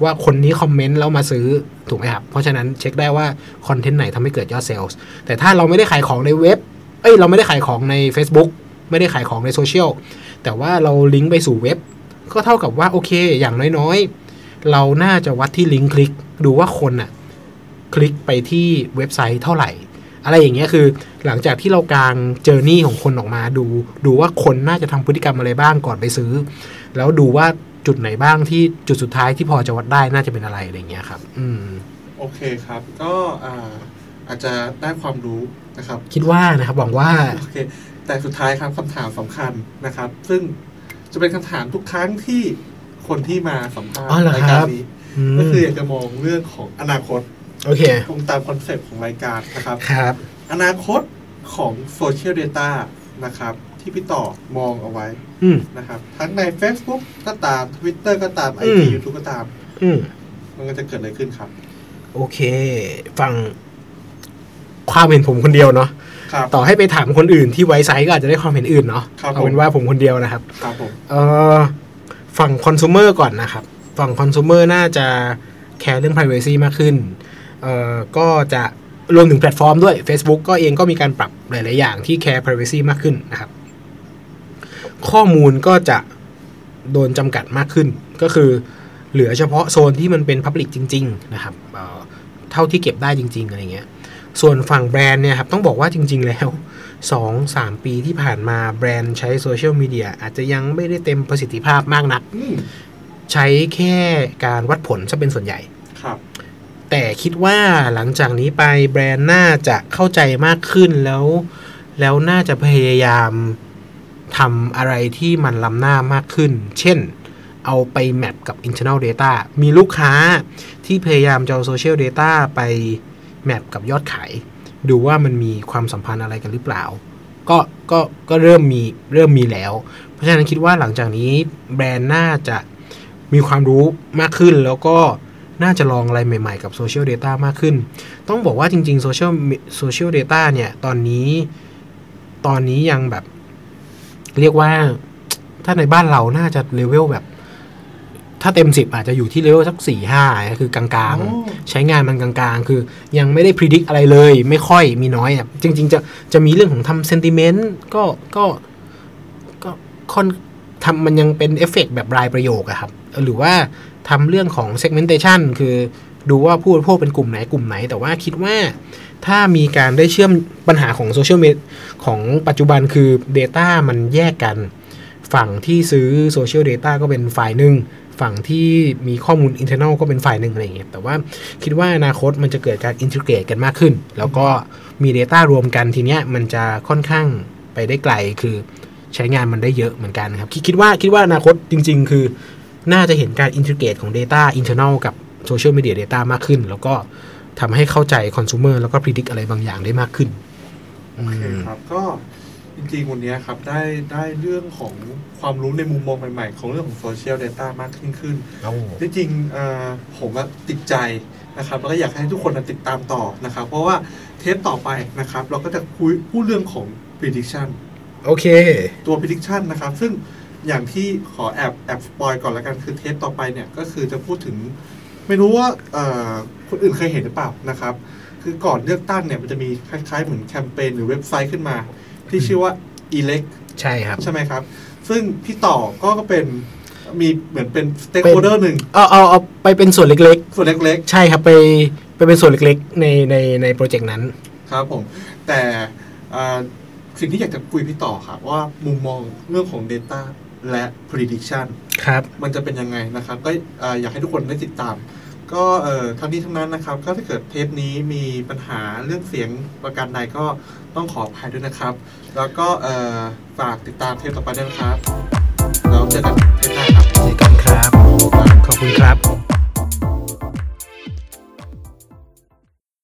S3: ว่าคนนี้คอมเมนต์แล้วมาซื้อถูกไหมครับ เพราะฉะนั้นเช็คได้ว่าคอนเทนต์ไหนทำให้เกิดยอดเซลล์แต่ถ้าเราไม่ได้ขายของในเว็บ เอ้ยเราไม่ได้ขายของใน Facebook ไม่ได้ขายของในโซเชียลแต่ว่าเราลิงก์ไปสู่เว็บ ก็เท่ากับว่าโอเค อย่างน้อยๆ เราน่าจะวัดที่ link click ดูว่าคนอะคลิกไปที่เว็บไซต์เท่าไหร่ อะไรอย่างเงี้ยคือหลังจากที่เรากาง journey ของคนออกมาดู ดูว่าคนน่าจะทำพฤติกรรมอะไรบ้างก่อนไปซื้อ แล้วดูว่า จุดไหนบ้างที่จุดสุดท้ายที่พอจะวัดได้น่าจะเป็นอะไรอะไรอย่างเงี้ยครับ อืม
S2: โอเคครับ ก็อ่าอาจจะได้ความรู้นะครับ
S3: คิดว่านะครับหวังว่า
S2: โอเคแต่สุดท้ายครับคำถามสำคัญนะครับ ซึ่งจะเป็นคำถามทุกครั้งที่คนที่มาสัมภาษ
S3: อ๋อ
S2: ณ์
S3: เหรอ
S2: ราย
S3: ครั
S2: การ
S3: บ
S2: นี้
S3: อืม
S2: ก็คืออยากจะมองเรื่องของอนาคต
S3: โอเค
S2: ตรงตามคอนเซปต์ของรายการนะครับ
S3: ครับ
S2: อนาคตของโซเชียล Data นะครับ ที่พี่ต่อมองเอาไว้
S3: อืม
S2: นะครับ ทั้งใน Facebook ก็ตาม Twitter ก็ตาม
S3: อื
S2: IG
S3: ม
S2: YouTube ก็ตาม
S3: อืม
S2: มันก็จะเกิดอะไรขึ้นครับ
S3: โอเค ฟังความเห็นผมคนเดียวเนาะ
S2: ครับ
S3: ต่อให้ไปถามคนอื่นที่ไว้ไซต์ก็อาจจะได้ความเห็นอื่นเนาะ
S2: ครับ
S3: เอาเป็นว่าผมคนเดียวนะครับ
S2: ครับผม
S3: เอ่อฝั่งคอน sumer ก่อนนะครับ ฝั่งคอน sumer น่าจะแคร์เรื่อง privacy มากขึ้นเอ่อก็จะรวมถึงแพลตฟอร์มด้วย Facebook ก็เองก็มีการปรับหลาย ๆ อย่างที่แคร์ privacy มากขึ้นนะครับ ข้อมูลก็จะโดนจำกัดมากขึ้น ก็คือเหลือเฉพาะโซนที่มันเป็น Public จริง ๆ นะครับเอ่อเท่าที่เก็บได้จริง ๆ อะไรเงี้ย ส่วนฝั่งแบรนด์เนี่ยครับ ต้องบอกว่าจริง ๆ แล้ว 2 3 ปีที่ผ่านมาแบรนด์ใช้โซเชียลมีเดียอาจจะยังไม่ได้เต็มประสิทธิภาพมากนัก
S2: อืม
S3: ใช้แค่การวัดผลจะเป็นส่วนใหญ่
S2: ครับ
S3: แต่คิดว่าหลังจากนี้ไปแบรนด์น่าจะเข้าใจมากขึ้นแล้ว แล้วน่าจะพยายาม ทำอะไรที่มันล้ำหน้ามากขึ้น เช่น เอาไปแมปกับ internal data มีลูกค้าที่พยายามจะเอา social data ไปแมปกับยอดขาย ดูว่ามันมีความสัมพันธ์อะไรกันหรือเปล่า ก็ ก็ ก็เริ่มมี เริ่มมีแล้ว เพราะฉะนั้นคิดว่าหลังจากนี้แบรนด์น่าจะมีความรู้มากขึ้นแล้วก็น่าจะลองอะไรใหม่ๆกับโซเชียล Data มากขึ้น ต้องบอกว่าจริงๆโซเชียลโซเชียล Data เนี่ย ตอนนี้ ตอนนี้ยังแบบ เรียกว่า ถ้าในบ้านเราน่าจะเลเวลแบบ ถ้าเต็ม10อาจจะอยู่ที่เลเวลสัก4 5คือกลาง
S2: โอ้
S3: ๆใช้งานมันกลางๆ คือยังไม่ได้พิจิตอะไรเลย ไม่ค่อยมีน้อยอะจริง ๆ จะจะมีเรื่องของทำ sentiment ก็ก็ก็ค่อนทำมันยังเป็นเอฟเฟกต์แบบรายประโยคอะครับ หรือว่าทำเรื่องของ segmentation คือดูว่าผู้บริโภคเป็นกลุ่มไหนกลุ่มไหน แต่ว่าคิดว่า ถ้ามีการได้เชื่อมปัญหาของ social media ของปัจจุบันคือ Data มันแยกกัน ฝั่งที่ซื้อโซเชียล Data ก็เป็นฝ่ายหนึ่ง ฝั่งที่มีข้อมูล internal ก็เป็นฝ่ายหนึ่งอะไรอย่างเงี้ยแต่ว่าคิดว่าอนาคตมันจะเกิดการอินทิเกรตกันมากขึ้น แล้วก็มี Data รวมกันทีเนี้ยมันจะค่อนข้างไปได้ไกลคือใช้งานมันได้เยอะเหมือนกันครับ คิดคิดว่าคิดว่าอนาคตจริง ๆ คือน่าจะเห็นการอินทิเกรตของ Data internal กับ Social Media Data มากขึ้น แล้วก็ ทำให้เข้าใจ consumer แล้วก็ predict อะไรบางอย่างได้มากขึ้นอื
S2: โอเค
S3: ม
S2: ครับก็จริงๆ วันนี้ครับได้ได้เรื่องของความรู้ในมุมมองใหม่ ๆ ของเรื่องของโซเชียล Data มากขึ้นขึ้น
S3: โอ้
S2: จริงๆเอ่อผมอะติดใจนะครับแล้วก็อยากให้ทุกคนอะติดตามต่อนะครับ เพราะว่าเทปต่อไปนะครับ เราก็จะคุยพูดเรื่องของ prediction
S3: โอเค
S2: ตัว prediction นะครับ ซึ่งอย่างที่ขอแอบแอบสปอยก่อนละกันคือเทปต่อไปเนี่ย ก็คือจะพูดถึงไม่รู้ว่าเอ่อ คนอื่นเคยเห็นหรือเปล่านะครับ คือก่อนเลือกตั้งเนี่ยมันจะมีคล้ายๆเหมือนแคมเปญหรือเว็บไซต์ขึ้นมา ที่ชื่อว่า elect
S3: ใช่ครับ
S2: ใช่ไหมครับ ซึ่งพี่ต่อก็ก็เป็นมีเหมือนเป็น stakeholder หนึ่ง
S3: เอาเอาเอาไปเป็นส่วนเล็ก
S2: ส่วนเล็ก
S3: ๆ ใช่ครับไปไปเป็นส่วนเล็กๆ ในในในโปรเจกต์นั้น
S2: ๆครับผม แต่อ่าสิ่งที่อยากจะคุยพี่ต่อครับว่ามุมมองเรื่องของ Data และ prediction
S3: ครับ
S2: มันจะเป็นยังไงนะครับ ก็อ่าอยากให้ทุกคนได้ติดตาม ก็เอ่อทั้งนี้ทั้งนั้นนะครับ ก็ถ้าเกิดเทปนี้มีปัญหาเรื่องเสียงประการใดก็ต้องขออภัยด้วยนะครับ แล้วก็เอ่อฝากติดตามเทปต่อไปด้วยนะครับแล้วเจอกันเทปหน้าครับ
S3: เจอกันครับ ขอบคุณครับ